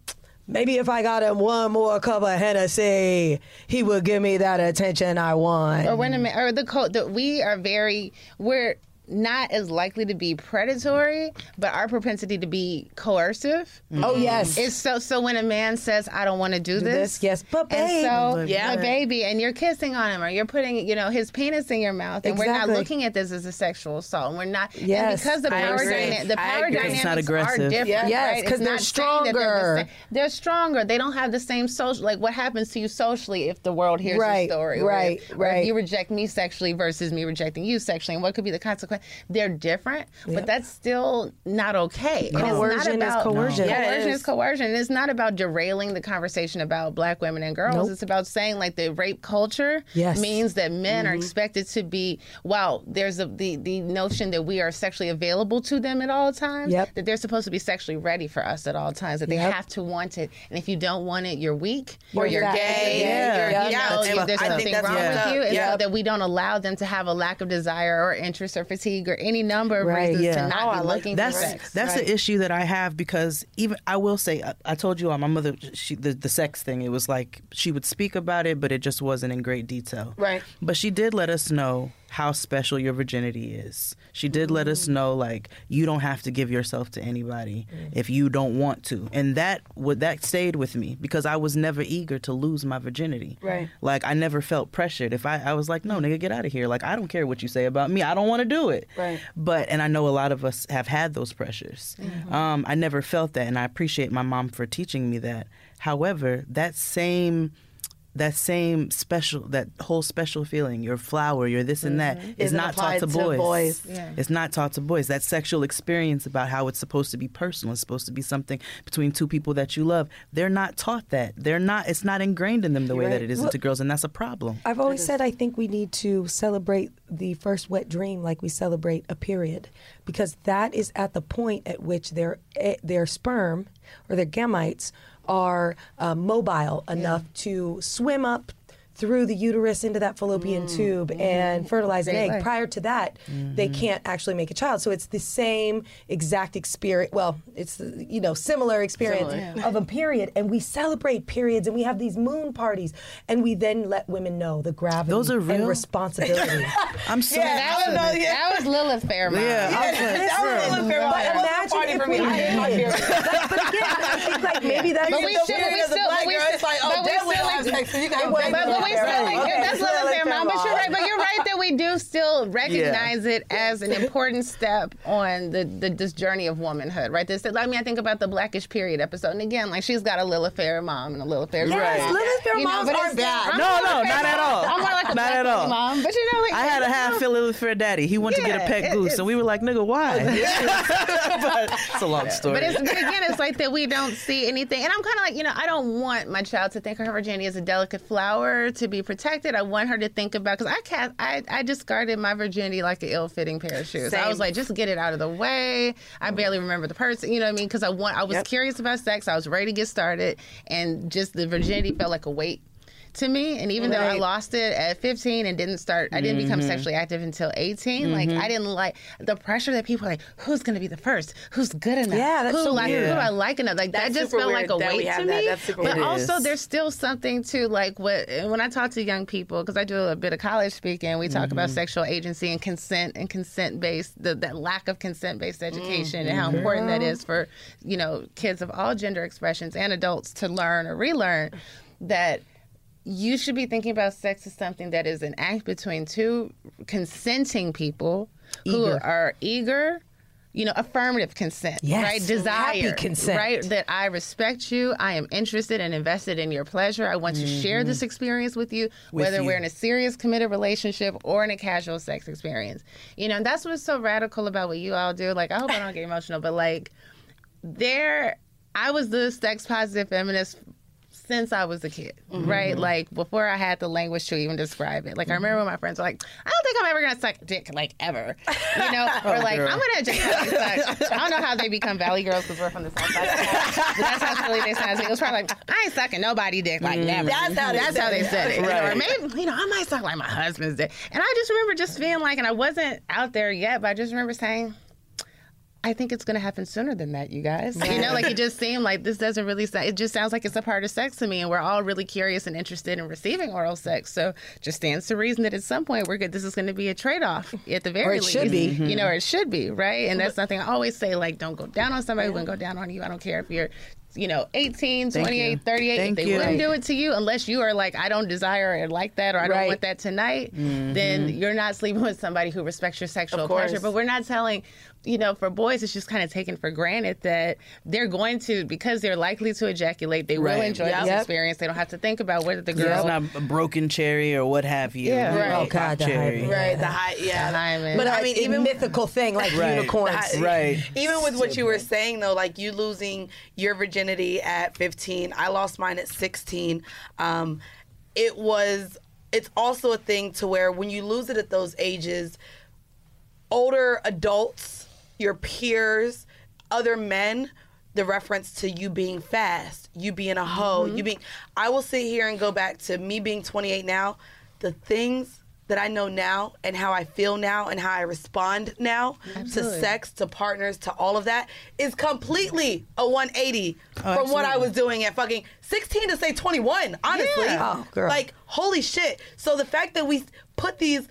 Maybe if I got him one more cup of Hennessy, he would give me that attention I want. or when or the code that we are very we're not as likely to be predatory, but our propensity to be coercive. Mm-hmm. Oh yes, It's so so when a man says I don't want to do, this, this, yes, but and so Yeah. but baby, and you're kissing on him or you're putting you know his penis in your mouth, and we're not looking at this as a sexual assault. And we're not, and Yes, because the power agree. dyna- the power agree. dynamics It's not are different. Yes, right? 'cause It's they're not saying They're, the stronger. same. they're stronger. They don't have the same social like what happens to you socially if the world hears Right, your story, or right, or if right. you reject me sexually versus me rejecting you sexually, and what could be the consequence? They're different, but that's still not okay. And it's not Coercion is about- coercion. Yeah, coercion is. is coercion. And it's not about derailing the conversation about black women and girls. Nope. It's about saying like the rape culture Yes. means that men Mm-hmm. are expected to be. Wow, there's a, the the notion that we are sexually available to them at all times. Yep. That they're supposed to be sexually ready for us at all times. That they Yep. have to want it, and if you don't want it, you're weak You're or you're fat. gay. Yeah, you're, yeah, you know, that's there's. I think something that's wrong fucked with you, and Yeah. so that we don't allow them to have a lack of desire or interest or fatigue or any number of Right, reasons yeah. to Oh, not I be like looking that's for sex. that's the issue that I have because even I will say I, I told you all my mother she the, the sex thing it was like she would speak about it but it just wasn't in great detail Right. but she did let us know how special your virginity is. She did let us mm. know like you don't have to give yourself to anybody mm. if you don't want to. And that would that stayed with me because I was never eager to lose my virginity. Right. like I never felt pressured. If I I was like no nigga get out of here. Like I don't care what you say about me. I don't want to do it. Right. but and I know a lot of us have had those pressures. Mm-hmm. Um, I never felt that, and I appreciate my mom for teaching me that. However, that same that same special that whole special feeling you're a flower you're this and that is Isn't not taught applied to to boys, boys. Yeah. it's not taught to boys. That sexual experience about how it's supposed to be personal it's supposed to be something between two people that you love they're not taught that. They're not it's not ingrained in them the way that it is into girls and that's a problem. I've always said I think we need to celebrate the first wet dream like we celebrate a period, because that is at the point at which their eh, their sperm or their gametes are uh, mobile enough to swim up through the uterus into that fallopian tube and fertilize an egg. life. Prior to that, they can't actually make a child. So it's the same exact experience. Well, it's you know similar experience of a period, and we celebrate periods, and we have these moon parties, and we then let women know the gravity Those are and real? responsibility. I'm so That was, that was Lilith Fair mom. yeah, I was like, That was girl. But imagine if we did. But, but again, I think like maybe that's oh, But we still, but we still, but we still, but we still, but, but we still, Okay, that's Lilith like Fairmont. But you're right. But you're right that we do still recognize it as an important step on the, the this journey of womanhood, right? This, I mean, I think about the Blackish period episode, and again, like she's got a Lilith Fair mom and a Lilith Fair Yes, mom. Lilith Fair You moms aren't bad. I'm No, no, not at all. I'm more like a Not at all. mom, but you know, like I had a half Philly for daddy. He wanted to get a pet it- goose, and we were like, "Nigga, why?" but it's a long story. But, it's, but again, it's like that we don't see anything. And I'm kind of like, you know, I don't want my child to think of her virginity as a delicate flower to be protected. I want her to think about, because I, cast, I, I discarded my virginity like an ill fitting pair of shoes. I was like, just get it out of the way. I barely remember the person, you know what I mean? Because I, want, I was Yep. curious about sex. I was ready to get started. And just the virginity felt like a weight to me. And even though I lost it at 15 and didn't start, I didn't become Mhm. sexually active until 18. Like Mhm. I didn't like the pressure that people are like, who's going to be the first? Who's good enough? Yeah, that's who so like, weird. Who do I like enough? Like That's that just felt like a weight to me. But weird. also, there's still something to like what when I talk to young people because I do a bit of college speaking. We talk about Mm-hmm. Mhm. sexual agency and consent and consent based the, that lack of consent based education and how Mhm. important that is for you know kids of all gender expressions and adults to learn or relearn that you should be thinking about sex as something that is an act between two consenting people who are eager you know affirmative consent Yes. right? Desire Happy consent. right? That i respect you. I am interested and invested in your pleasure. I want to share this mm-hmm. experience with you With whether you. we're in a serious committed relationship or in a casual sex experience. You know and that's what's so radical about what you all do. Like i hope i don't get emotional but like there i was the sex positive feminist since I was a kid, mm-hmm. right? Mm-hmm. Like before I had the language to even describe it. Like I mm-hmm. remember when my friends were like, "I don't think I'm ever gonna suck dick, like ever," you know, or Oh, like girl. I'm gonna just suck. I don't know how they become valley girls because we're from the south side. That's how Philly they sound. It was probably like, "I ain't sucking nobody dick, like never." That's how they that's said how they it. said it. You know, Right. Or maybe you know I might suck like my husband's dick, and I just remember just feeling like, and I wasn't out there yet, but I just remember saying. I think it's going to happen sooner than that, you guys. You know, like it just seemed like this doesn't really sound, it just sounds like it's a part of sex to me. And we're all really curious and interested in receiving oral sex. So just stands to reason that at some point we're good. This is going to be a trade off at the very Or it least. should be. Mm-hmm. You know, or it should be, right? And that's something I always say, like, don't go down on somebody who wouldn't go down on you. I don't care if you're, you know, 18, Thank 28, you. 38. Thank if they you. wouldn't Right. do it to you, unless you are like, I don't desire or like that or I don't want that tonight, then mm-hmm. you're not sleeping with somebody who respects your sexual Of pleasure. But we're not telling, you know, for boys, it's just kind of taken for granted that they're going to, because they're likely to ejaculate, they will enjoy Yep. this Yep. experience. They don't have to think about whether the It's not a broken cherry or what have you. Yeah, Or right. Oh, God, the cherry. hype. Right, the high, yeah. The hymen. But But I mean, even mythical thing like Right. unicorns. Right. Even with what you were saying though, like you losing your virginity at 15, I lost mine at 16. Um, it was. It's also a thing to where when you lose it at those ages, older adults, your peers, other men, the reference to you being fast, you being a hoe, mm-hmm. you being. I will sit here and go back to me being 28 now. The things that I know now and how I feel now and how I respond now Absolutely. to sex, to partners, to all of that is completely a 180 from what I was doing at fucking 16 to say 21, honestly. Yeah. Oh, girl. Like, holy shit. So the fact that we put these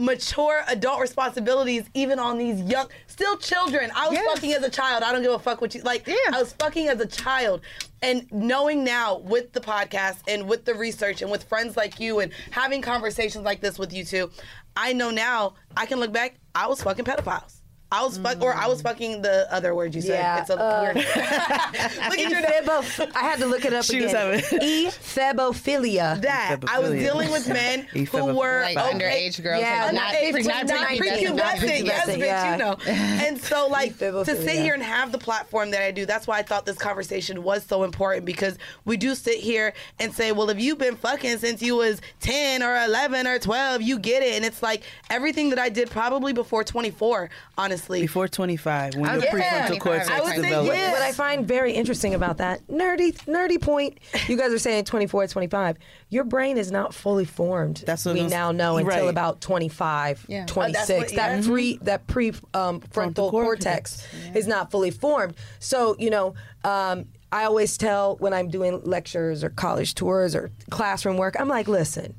mature adult responsibilities even on these young still children i was Yes. fucking as a child i don't give a fuck what you like Yeah. i was fucking as a child and knowing now with the podcast and with the research and with friends like you and having conversations like this with you two i know now i can look back i was fucking pedophiles I was fuck, or I was fucking the other word you said. Yeah, it's a uh, weird. look at your Ephebo- I had to look it up She was again. having- Ephebophilia. that I was dealing with men who were like okay, underage girls, Yeah, like, not, underage, pre- not not prepubescent, not yes, bitch, yeah. you know. And so, like, to sit here and have the platform that I do, that's why I thought this conversation was so important because we do sit here and say, well, if you've been fucking since you was 10 or 11 or 12, you get it. And it's like everything that I did probably before 24, honestly. Before 25, when I your was- prefrontal cortex I would say develops. yes. What I find very interesting about that nerdy nerdy point, you guys are saying 24, 25. Your brain is not fully formed. That's what we I was- now know until right. about 25, Yeah. 26. Oh, that's what- that yeah. pre that pre um, frontal cortex, is not fully formed. So you know. Um, I always tell when I'm doing lectures or college tours or classroom work, I'm like, listen,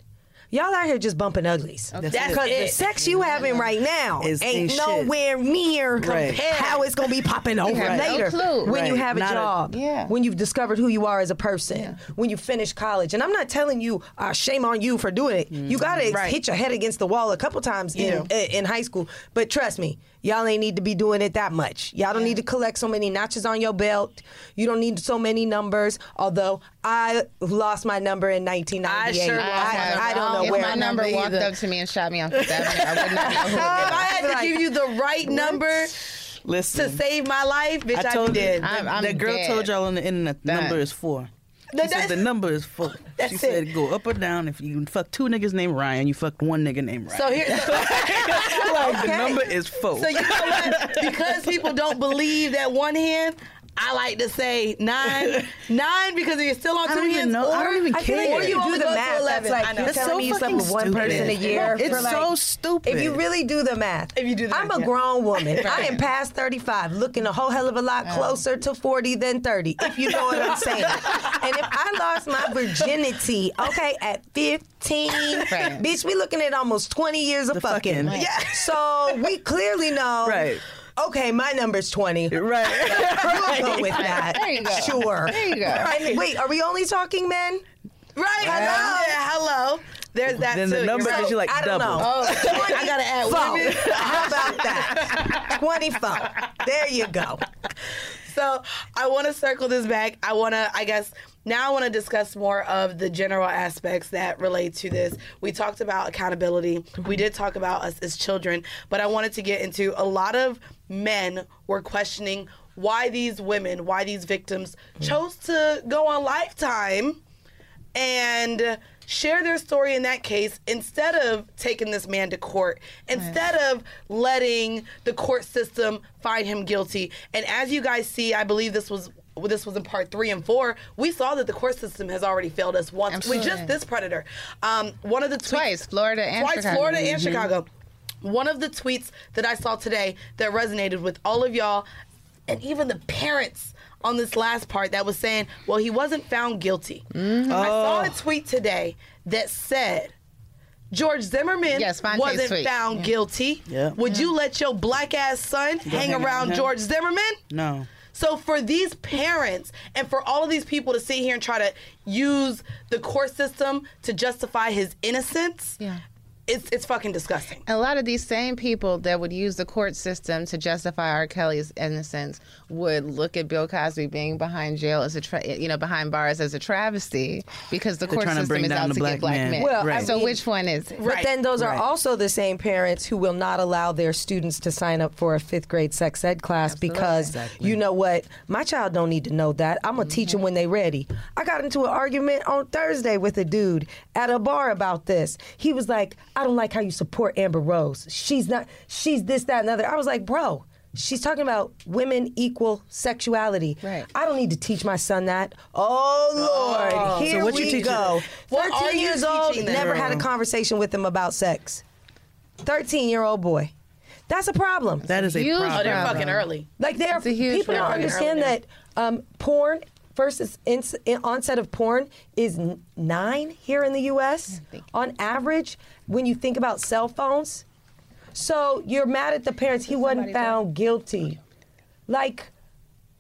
y'all out here just bumping uglies. That's Because the sex you having right now Is- ain't ain't shit. nowhere near Right. how it's gonna be popping over have no later clue. when you have a Not a- job, Yeah. when you've discovered who you are as a person, when you finish college. And I'm not telling you, uh, shame on you for doing it. You gotta Right. hit your head against the wall a couple times in, in in high school. But trust me, y'all ain't need to be doing it that much. Y'all don't need to collect so many notches on your belt. You don't need so many numbers. Although I lost my number in 1998. I sure lost I, I don't know if where my number number walked either. up to me and shot me on Fifth Avenue, I would not know who if it I had to Like, give you the right number Listen, to save my life, bitch, I I, did. you, I'm- I'm that girl dead. told y'all on the internet the number is four. She said the number is full. That's she it. said go up or down. If you fuck two niggas named Ryan, you fucked one nigga named Ryan. So here, like, the number is full. so you know what? Because people don't believe that one hand, I like to say nine, nine because you're still on two years. know. I don't even I feel like care. if you do the math, 11. that's like I know. you're That's telling so me you slept with one person a year. It's for like, so stupid. If you really do the math, If you do the I'm math, a yeah. grown woman. I am past 35, looking a whole hell of a lot closer to 40 than 30, if you know what I'm saying. and if I lost my virginity, okay, at 15, bitch, we looking at almost 20 years of The fucking. fucking. Yeah. So we clearly know. Right. Okay, my number's 20. Right. We'll go with that. There you go. Sure. There you go. And wait, are we only talking men? Right. Hello. Yeah, hello. There's that Then too. the number You're you like I don't double. know. Oh, I gotta add Four. women. How about that? 24. There you go. So I want to circle this back. I want to, I guess, now I want to discuss more of the general aspects that relate to this. We talked about accountability. We did talk about us as children, but I wanted to get into a lot of men were questioning why these women, why these victims mm. chose to go on Lifetime and share their story in that case instead of taking this man to court, instead of letting the court system find him guilty. And as you guys see, I believe this was this was in part three and four. We saw that the court system has already failed us once with Absolutely. just this predator. Um, one of the tweets, Twice, Florida and twice, Chicago. Florida and Mhm. Chicago. One of the tweets that I saw today that resonated with all of y'all, and even the parents on this last part that was saying, well, he wasn't found guilty. Mm-hmm. I saw a Oh. tweet today that said, George Zimmerman Yes, wasn't tweet. found Yeah. guilty. Yeah. Would you let your black ass son hang hang around around? George Zimmerman? No. So for these parents and for all of these people to sit here and try to use the court system to justify his innocence, Yeah. It's it's fucking disgusting. A lot of these same people that would use the court system to justify R. Kelly's innocence would look at Bill Cosby being behind jail as a tra- you know behind bars as a travesty because the They're court system bring is down out to black get black man. men. Well, Right. So mean- which one is it? But then those are also the same parents who will not allow their students to sign up for a fifth grade sex ed class because you know what? My child don't need to know that. I'm gonna teach them mm-hmm. when they're ready. I got into an argument on Thursday with a dude at a bar about this. He was like, "I don't like how you support Amber Rose. She's not. She's this, that, and the other." I was like, "Bro." She's talking about women equal sexuality. Right. I don't need to teach my son that. Oh Lord, Oh. here So what you we teaching go. them? What are Thirteen you years old, them? never had a conversation with him about sex. 13 year old boy. That's a problem. That is a Huge problem. Oh, they're fucking early. Like they're It's a huge people don't understand that um, porn first is in, in- onset of porn is nine here in the U.S. on average. When you think about cell phones, so you're mad at the parents. He wasn't found guilty. Like,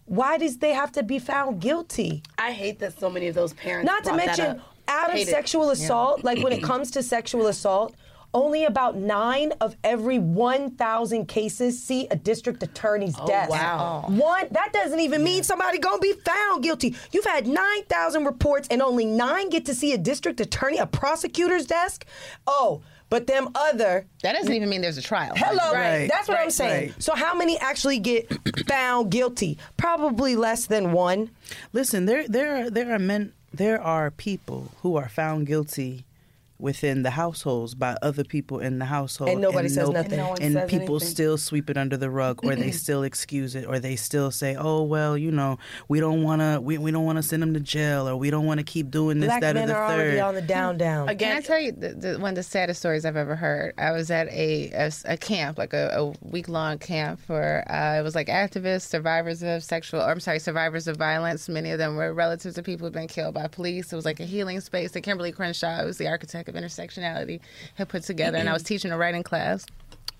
why does they have to be found guilty? I hate that so many of those parents. Not to mention, out of sexual assault, like when it comes to sexual assault, only about nine of every 1,000 cases see a district attorney's oh, desk. Oh, wow. One, that doesn't even mean somebody gonna be found guilty. You've had 9,000 reports and only nine get to see a district attorney, a prosecutor's desk. Oh, but them other That doesn't even mean there's a trial. Hello, Right. that's what I'm saying. Right. So how many actually get found guilty? Probably less than one. Listen, there there are there are men there are people who are found guilty within the households by other people in the household And nobody says nothing. And no and says people anything. still sweep it under the rug or they still excuse it or they still say oh well you know we don't want to we, we don't want to send them to jail or we don't want to keep doing this Black that men or the are third already on the down down. Can I tell you the, the, one of the saddest stories I've ever heard? I was at a a camp, like a, a week long camp for uh, it was like activists, survivors of sexual, or I'm sorry, survivors of violence. Many of them were relatives of people who'd been killed by police. It was like a healing space that Kimberlé Crenshaw, who's the architect of intersectionality, had put together. And I was teaching a writing class.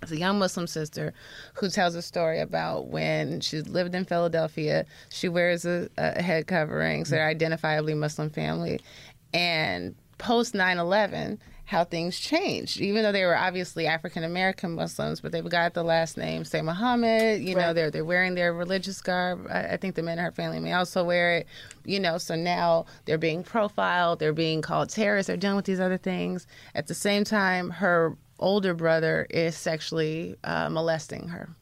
It's a young Muslim sister who tells a story about when she lived in Philadelphia. She wears a, a head covering, so they're mm. identifiably Muslim family. And post 9 11, how things changed. Even though they were obviously African American Muslims, but they've got the last name, say Muhammad. You know, they're they're wearing their religious garb. I, I think the men in her family may also wear it. You know, so now they're being profiled. They're being called terrorists. They're dealing with these other things. At the same time, her older brother is sexually uh, molesting her.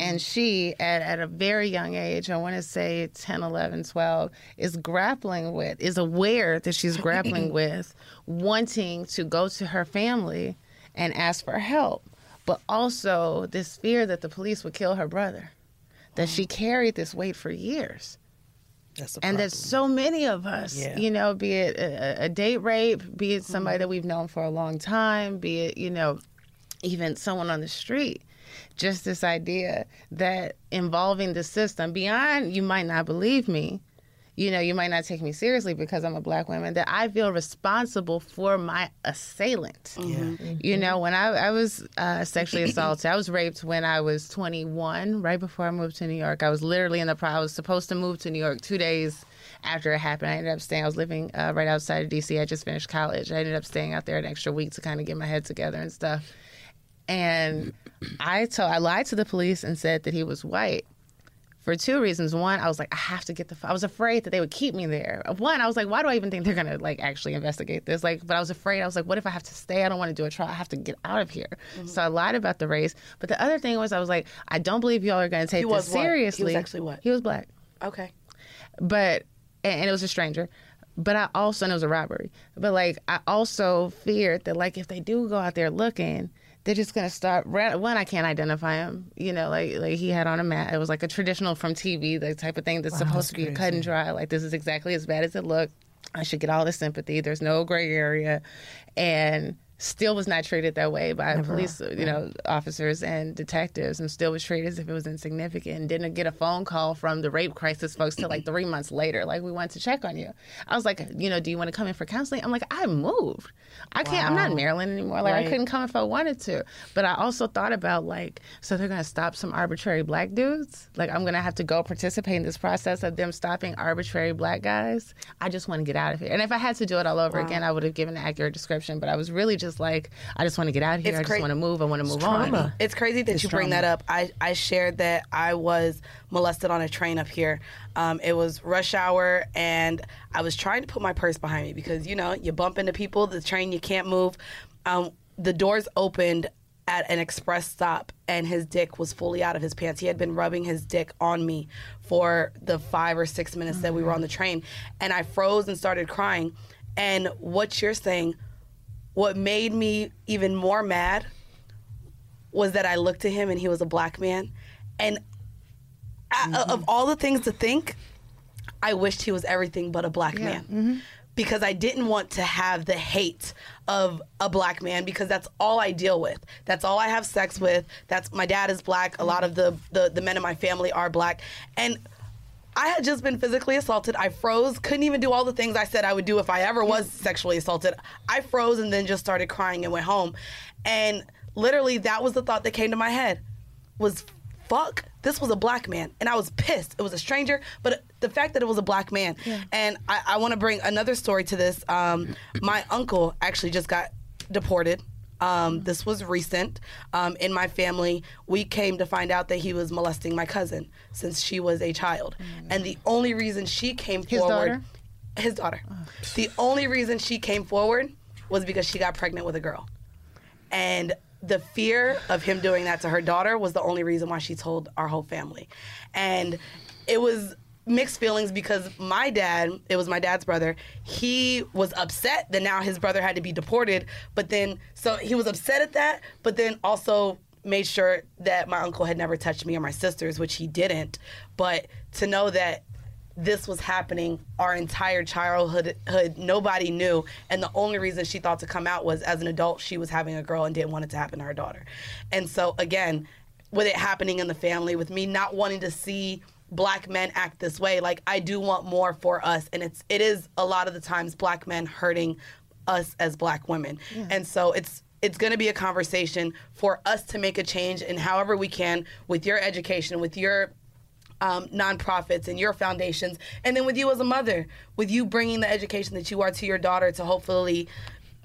And mm-hmm. she, at, at a very young age, I want to say 10, 11, 12, is grappling with, is aware that she's grappling with wanting to go to her family and ask for help, but also this fear that the police would kill her brother. that she carried this weight for years. That's and that so many of us, Yeah. you know, be it a, a date rape, be it somebody mm-hmm. that we've known for a long time, be it, you know, even someone on the street, just this idea that involving the system beyond, you might not believe me, you know, you might not take me seriously because I'm a black woman, that I feel responsible for my assailant. Yeah, You know, when I, I was uh, sexually assaulted, I was raped when I was 21, right before I moved to New York. I was literally in the pro. I was supposed to move to New York two days after it happened. I ended up staying. I was living uh, right outside of DC. I just finished college. I ended up staying out there an extra week to kind of get my head together and stuff. And I told, I lied to the police and said that he was white for two reasons. One, I was like, I have to get the. f- I was afraid that they would keep me there. One, I was like, why do I even think they're gonna like actually investigate this? Like, but I was afraid. I was like, what if I have to stay? I don't want to do a trial. I have to get out of here. Mm-hmm. So I lied about the race. But the other thing was, I was like, I don't believe y'all are gonna take this what? He was seriously. actually what? He was black Okay. but and and it was a stranger but i also and it was a robbery but like i also feared that like if they do go out there looking they're just gonna start one i can't identify him you know like like he had on a mat it was like a traditional from tv the type of thing that's supposed to be a cut and dry like this is exactly as bad as it looked i should get all the sympathy there's no gray area and still was not treated that way by police you know officers and detectives and still was treated as if it was insignificant and didn't get a phone call from the rape crisis folks till like three months later like we went to check on you. I was like you know do you want to come in for counseling? I'm like i moved i can't i'm not in maryland anymore. Like i couldn't come if i wanted to. But i also thought about like so they're going to stop some arbitrary black dudes? Like i'm going to have to go participate in this process of them stopping arbitrary black guys? I just want to get out of here. And if i had to do it all over again i would have given an accurate description. But i was really just like i just want to get out of here. It's i just cra- want to move. I want to move on. It's crazy that you bring that up. I, I shared that I was molested on a train up here. Um, it was rush hour, and I was trying to put my purse behind me because, you know, you bump into people, the train, you can't move. Um, the doors opened at an express stop, and his dick was fully out of his pants. He had been rubbing his dick on me for the five or six minutes that we were on the train, and I froze and started crying. And what you're saying, what made me even more mad was that I looked at him and he was a black man. And I, of mm-hmm. all the things to think, I wished he was everything but a black man. Mm-hmm. Because I didn't want to have the hate of a black man because that's all I deal with. That's all I have sex with. That's my dad is black. A lot of the, the, the men in my family are black. And I had just been physically assaulted. I froze, couldn't even do all the things I said I would do if I ever was sexually assaulted. I froze and then just started crying and went home. And literally that was the thought that came to my head was fuck, this was a black man. And I was pissed. It was a stranger, but the fact that it was a black man. And I, I want to bring another story to this. Um, my uncle actually just got deported. Um, this was recent. Um, in my family, we came to find out that he was molesting my cousin since she was a child. And the only reason she came His forward, daughter? his daughter, the only reason she came forward was because she got pregnant with a girl. And the fear of him doing that to her daughter was the only reason why she told our whole family. And it was mixed feelings because my dad, it was my dad's brother, he was upset that now his brother had to be deported. But then, so he was upset at that, but then also made sure that my uncle had never touched me or my sisters, which he didn't. But to know that this was happening our entire childhood hood, nobody knew. And the only reason she thought to come out was as an adult she was having a girl and didn't want it to happen to her daughter. And so again with it happening in the family with me not wanting to see black men act this way like i do want more for us. And it's it is a lot of the times black men hurting us as black women. And so it's it's going to be a conversation for us to make a change in however we can with your education with your um, nonprofits and your foundations, and then with you as a mother, with you bringing the education that you are to your daughter to hopefully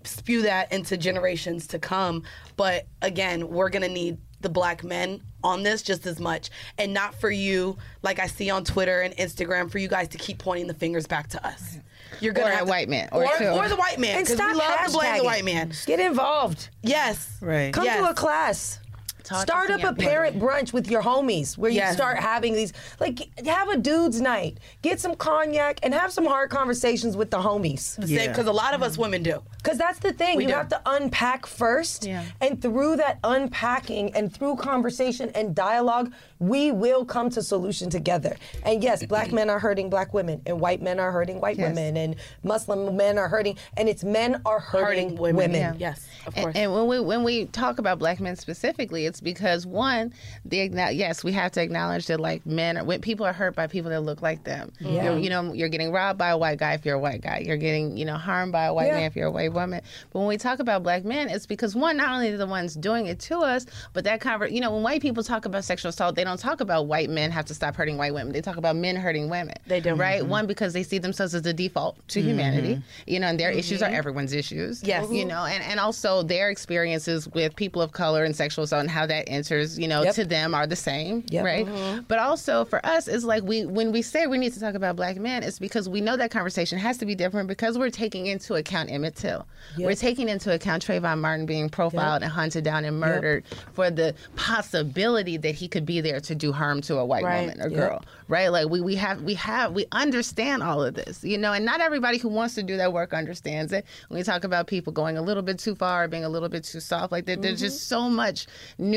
spew that into generations to come. But again, we're gonna need the black men on this just as much, and not for you, like I see on Twitter and Instagram, for you guys to keep pointing the fingers back to us. You're gonna Or a have to- white man, or or, or the white man, And because we stop love to blame the hashtagging. white man. Get involved. Yes, Right. Come Yes. to a class. Taught Start this up a people. parent brunch with your homies where you start having these, like, have a dude's night. Get some cognac and have some hard conversations with the homies. The same because a lot of us women do. Because that's the thing. We you do. have to unpack first. Yeah. And through that unpacking and through conversation and dialogue, we will come to solution together. And yes, black men are hurting black women, and white men are hurting white Yes. women, and Muslim men are hurting, and it's men are hurting, Hurting women. women. Yes, of And- course. And, when we when we talk about black men specifically, it's because one, the yes, we have to acknowledge that like men, are, when people are hurt by people that look like them. Mm-hmm. Yeah. You're, you know, you're getting robbed by a white guy if you're a white guy. You're getting you know harmed by a white Yeah. man if you're a white woman. But when we talk about black men, it's because one, not only are the ones doing it to us, but that conver- you know, when white people talk about sexual assault, they don't talk about white men have to stop hurting white women. They talk about men hurting women. They do. right? Mhm. One because they see themselves as the default to mm-hmm. humanity. You know, and their issues are mm-hmm. everyone's issues. Yes. you know, and and also their experiences with people of color and sexual assault and how that enters, you know, Yep. to them are the same, Yep. right? Mm-hmm. But also for us, it's like we when we say we need to talk about black men, it's because we know that conversation has to be different because we're taking into account Emmett Till. We're taking into account Trayvon Martin being profiled and hunted down and murdered for the possibility that he could be there to do harm to a white Right. woman or Yep. girl, right? Like we we have we have we understand all of this, you know, and not everybody who wants to do that work understands it. When we talk about people going a little bit too far, being a little bit too soft, like there, there's mm-hmm. just so much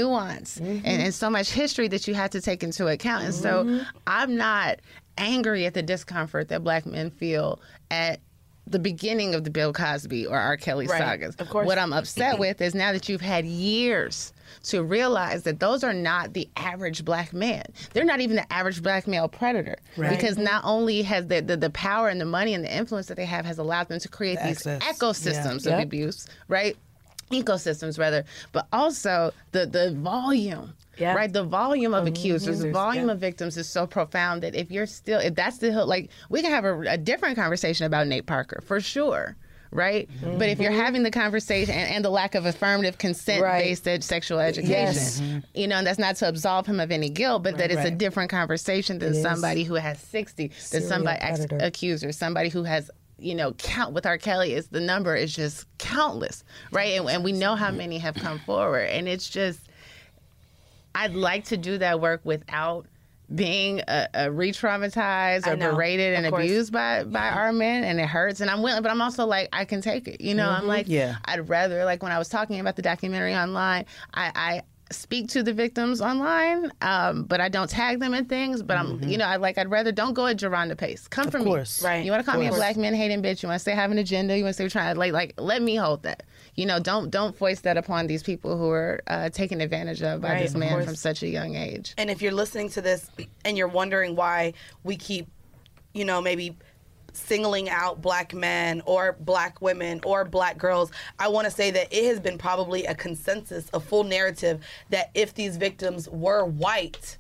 nuance and, mm-hmm. and so much history that you have to take into account. And so mm-hmm. I'm not angry at the discomfort that black men feel at the beginning of the Bill Cosby or R. Kelly Right. sagas. Of course. What I'm upset with is now that you've had years to realize that those are not the average black man. They're not even the average black male predator. Because not only has the, the, the power and the money and the influence that they have has allowed them to create The these access. ecosystems Yeah. of Yep. abuse, right? Ecosystems rather, but also the the volume, Yeah. right? The volume of accusers, the volume of victims is so profound that if you're still, if that's the like, we can have a, a different conversation about Nate Parker for sure. Right, but if you're having the conversation and, and the lack of affirmative consent-based ed- sexual education, Yes. you know, and that's not to absolve him of any guilt, but that it's a different conversation than is. somebody who has 60, than somebody ex- accuser, somebody who has you know count with R. Kelly is the number is just countless, right? And, and we know how many have come forward, and it's just I'd like to do that work without being uh, uh, re-traumatized or know, berated and course. abused by by our men, and it hurts. And I'm willing, but I'm also like I can take it. You know, I'm like Yeah. I'd rather like when I was talking about the documentary online, I. I speak to the victims online um, but i don't tag them in things but i'm you know i like i'd rather don't go at Jerhonda Pace. Come for me. course. Right. you want to call me a black man hating bitch? You want to say I have an agenda? You want to say we're trying to like like let me hold that. You know don't don't voice that upon these people who are uh, taken advantage of by Right, this man from such a young age. And if you're listening to this and you're wondering why we keep, you know, maybe singling out black men or black women or black girls, I want to say that it has been probably a consensus, a full narrative that if these victims were white,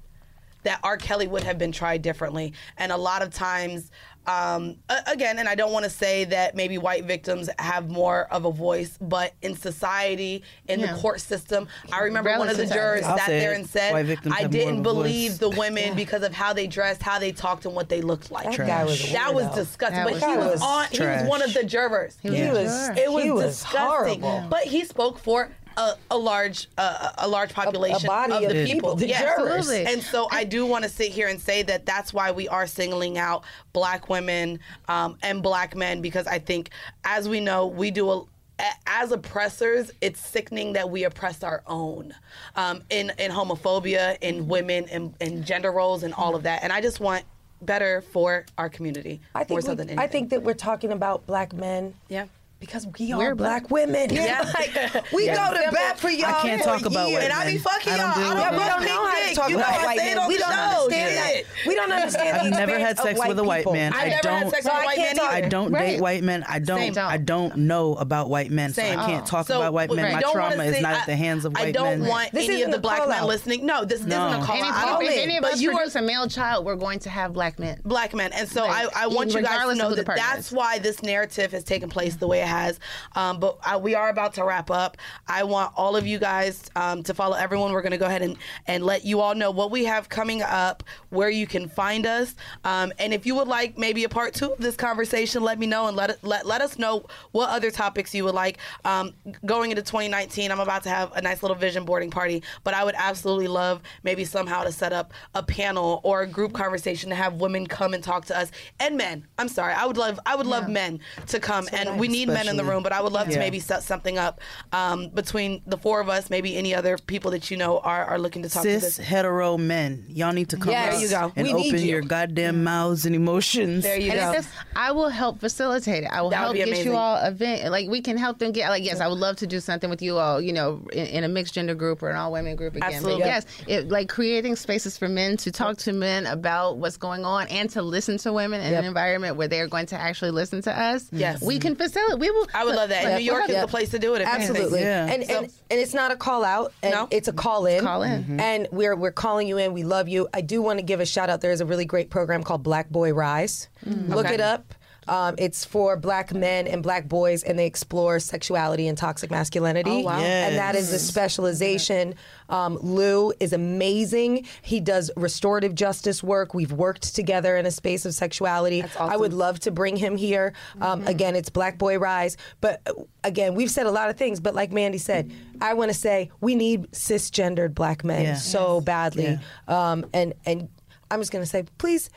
that R. Kelly would have been tried differently. And a lot of times, um, again, and I don't want to say that maybe white victims have more of a voice, but in society, in Yeah. the court system, I remember one of the jurors I'll sat there and said, I have more of didn't a voice." believe the women because of how they dressed, how they talked, and what they looked like. That guy was That was disgusting. That but was he was trash. on. He was one of the jurors. was He was, juror. It was, he was disgusting. horrible. But he spoke for a, a large uh, a large population body of of the people, people. the Yes. jurors. Absolutely. And so I do want to sit here and say that that's why we are singling out black women um, and black men because I think, as we know, we do a a- as oppressors, it's sickening that we oppress our own um, in in homophobia, in women, in, in gender roles, and all of that. And I just want better for our community I more think, so we- than anything. I think that we're talking about black men. Yeah. Because we are We're black, black. women. Yeah. Like, we go to bat for y'all. I can't talk about years. white And I be fucking I y'all. don't deal I don't Yeah, we don't know how to dick. talk You about white men. We don't understand Shit. that. We don't understand I've never had sex with a white man. I've never had don't. sex So with a I white can't man talk- either. I don't date white men. I don't. I don't know about white men, so I can't talk about white men. My trauma is not at the hands of white men. I don't men. want This any isn't of the black men listening. No, this No. isn't a call if, out. any of But us you are produce a male child, we're going to have black men. black men. And so I, I want you guys to know that that's why this narrative has taken place the way it has. Um, but I, we are about to wrap up. I want all of you guys um, to follow everyone. We're going to go ahead and, and let you all know what we have coming up, where you can find us, um, and if you would like maybe a part two of this conversation, let me know and let let let us know what other topics you would like. Um, going into 2019, I'm about to have a nice little vision boarding party, but I would absolutely love maybe somehow to set up a panel or a group conversation to have women come and talk to us and men. I'm sorry, I would love I would love men to come, and we need men in the room, but I would love to maybe set something up um, between the four of us. Maybe any other people that you know are, are looking to talk to Cis this. hetero men, y'all need to come Yes. out There you go. and We open you. your goddamn mouths and emotions. There you And go. just, I will help facilitate it. I will That would help get amazing. you all event. Like we can help them get. Like yes, I would love to do something with you all. You know, in, in a mixed gender group or an all women group again. Absolutely. But yes, it, like creating spaces for men to talk to men about what's going on and to listen to women in Yep. an environment where they're going to actually listen to us. Yes. we can facilitate. We will. I would love that. And New York is Yeah. the place to do it. If. Absolutely. Yeah. And, and and it's not a call out. And No. It's a call in. Call in. Mm-hmm. And we're we're calling you in. We love you. I do want to give a shout out. There's a really great program called Black Boy Rise. Look Mm. Okay. it up. Um, it's for black men and black boys, and they explore sexuality and toxic masculinity. Oh, wow. And that is the specialization. Um, Lou is amazing. He does restorative justice work. We've worked together in a space of sexuality. That's awesome. Mm-hmm. I would love to bring him here. Um, Again, it's Black Boy Rise. But uh, again, we've said a lot of things, but like Mandy said, I want to say we need cisgendered black men Yeah. so badly. Um, and and I'm just going to say, please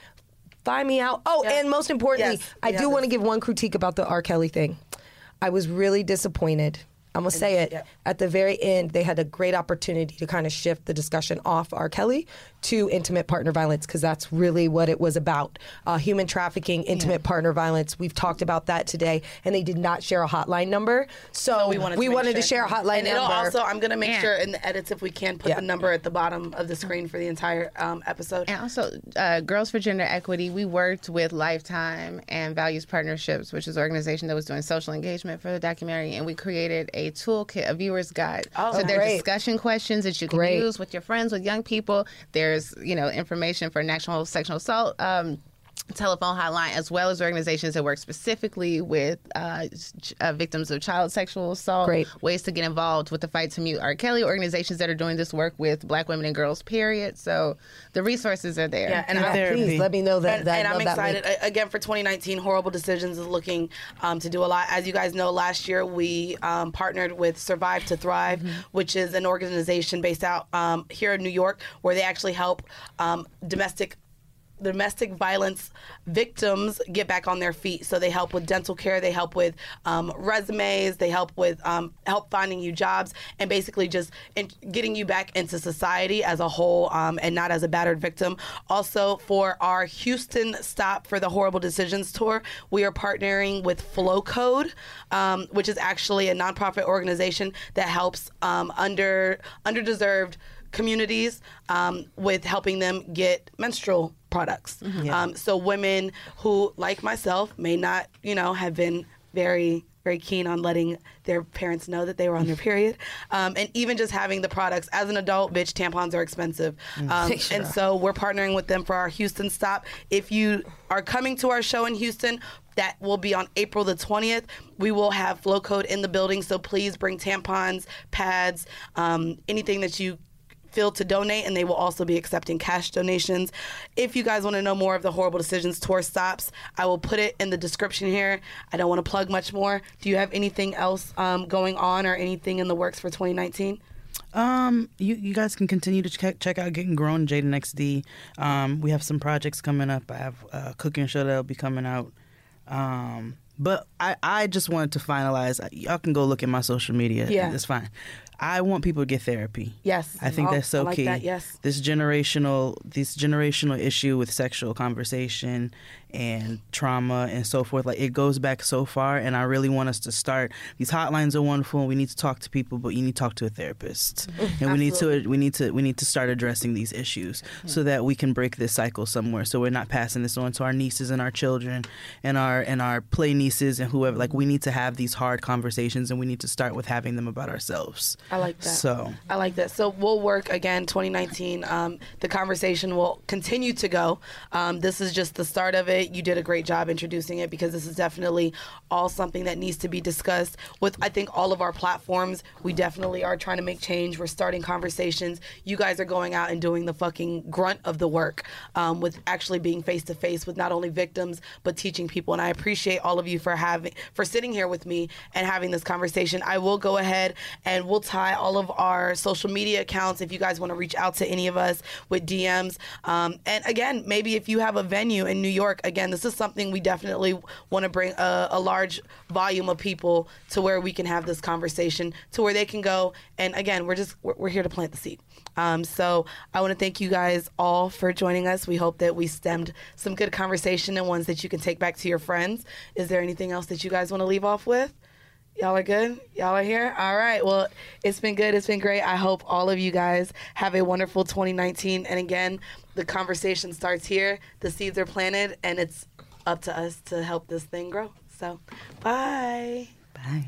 find me out. Oh, Yes. and most importantly, Yes, I do want to give one critique about the R. Kelly thing. I was really disappointed. I'm gonna say it. yeah. At the very end, they had a great opportunity to kind of shift the discussion off R. Kelly to intimate partner violence because that's really what it was about. Uh, human trafficking, intimate partner violence. We've talked about that today, and they did not share a hotline number. So, we wanted to, make wanted to share a hotline and it'll number. also i'm going to make Yeah. sure in the edits if we can put Yeah. the number at the bottom of the screen for the entire um, episode And also, uh, Girls for Gender Equity, we worked with Lifetime and Values Partnerships, which is an organization that was doing social engagement for the documentary, and we created a toolkit, a viewer's guide. Oh, so there are discussion questions that you can Great. use with your friends, with young people. There's, you know, information for national sexual assault. Um, telephone hotline as well as organizations that work specifically with uh, ch- uh, victims of child sexual assault Great. ways to get involved with the fight to mute R. Kelly organizations that are doing this work with black women and girls period so the resources are there yeah and, Yeah, I, Therapy. please let me know that. and, that and I I'm love that excited again for 2019. Horrible Decisions is looking um, to do a lot. As you guys know, last year we um, partnered with Survive to Thrive, Mm-hmm. which is an organization based out um, here in New York, where they actually help um, domestic domestic violence victims get back on their feet. So they help with dental care, they help with um, resumes, they help with um, help finding you jobs, and basically just in, getting you back into society as a whole, um, and not as a battered victim. Also, for our Houston stop for the Horrible Decisions tour, we are partnering with Flow Code, um, which is actually a nonprofit organization that helps um, under underdeserved communities um, with helping them get menstrual products. Um, so women who, like myself, may not, you know, have been very very keen on letting their parents know that they were on their period, um, and even just having the products. As an adult, bitch, tampons are expensive, um, and so we're partnering with them for our Houston stop. If you are coming to our show in Houston, that will be on April the 20th. We will have flow code in the building, so please bring tampons, pads, um, anything that you feel to donate, and they will also be accepting cash donations. If you guys want to know more of the Horrible Decisions tour stops, I will put it in the description here. I don't want to plug much more. Do you have anything else um, going on or anything in the works for 2019? Um, you, you guys can continue to check check out Getting Grown, Jaden XD. Um, we have some projects coming up. I have a cooking show that'll be coming out. Um, but I, I just wanted to finalize. Y'all can go look at my social media. Yeah. it's fine. I want people to get therapy. Yes. I think Oh, that's so I like key. that, yes. This generational this generational issue with sexual conversation and trauma and so forth, like it goes back so far and I really want us to start these hotlines are wonderful and we need to talk to people, but you need to talk to a therapist. and we need to we need to we need to start addressing these issues so that we can break this cycle somewhere so we're not passing this on to our nieces and our children and our and our play nieces and whoever like we need to have these hard conversations and we need to start with having them about ourselves. I like that. So I like that. So we'll work again 2019. Um, the conversation will continue to go. Um, this is just the start of it. You did a great job introducing it because this is definitely all something that needs to be discussed with, I think, all of our platforms. We definitely are trying to make change. We're starting conversations. You guys are going out and doing the fucking grunt of the work um, with actually being face to face with not only victims, but teaching people. And I appreciate all of you for having, for sitting here with me and having this conversation. I will go ahead and we'll tie all of our social media accounts if you guys want to reach out to any of us with DMs. Um, and again, maybe if you have a venue in New York, again, this is something we definitely want to bring a, a large volume of people to where we can have this conversation, to where they can go. And again, we're just we're, we're here to plant the seed. Um, so I want to thank you guys all for joining us. We hope that we stemmed some good conversation and ones that you can take back to your friends. Is there anything else that you guys want to leave off with? Y'all are good? Y'all are here? All right. Well, it's been good. It's been great. I hope all of you guys have a wonderful 2019. And again, the conversation starts here. The seeds are planted, and it's up to us to help this thing grow. So, bye. Bye.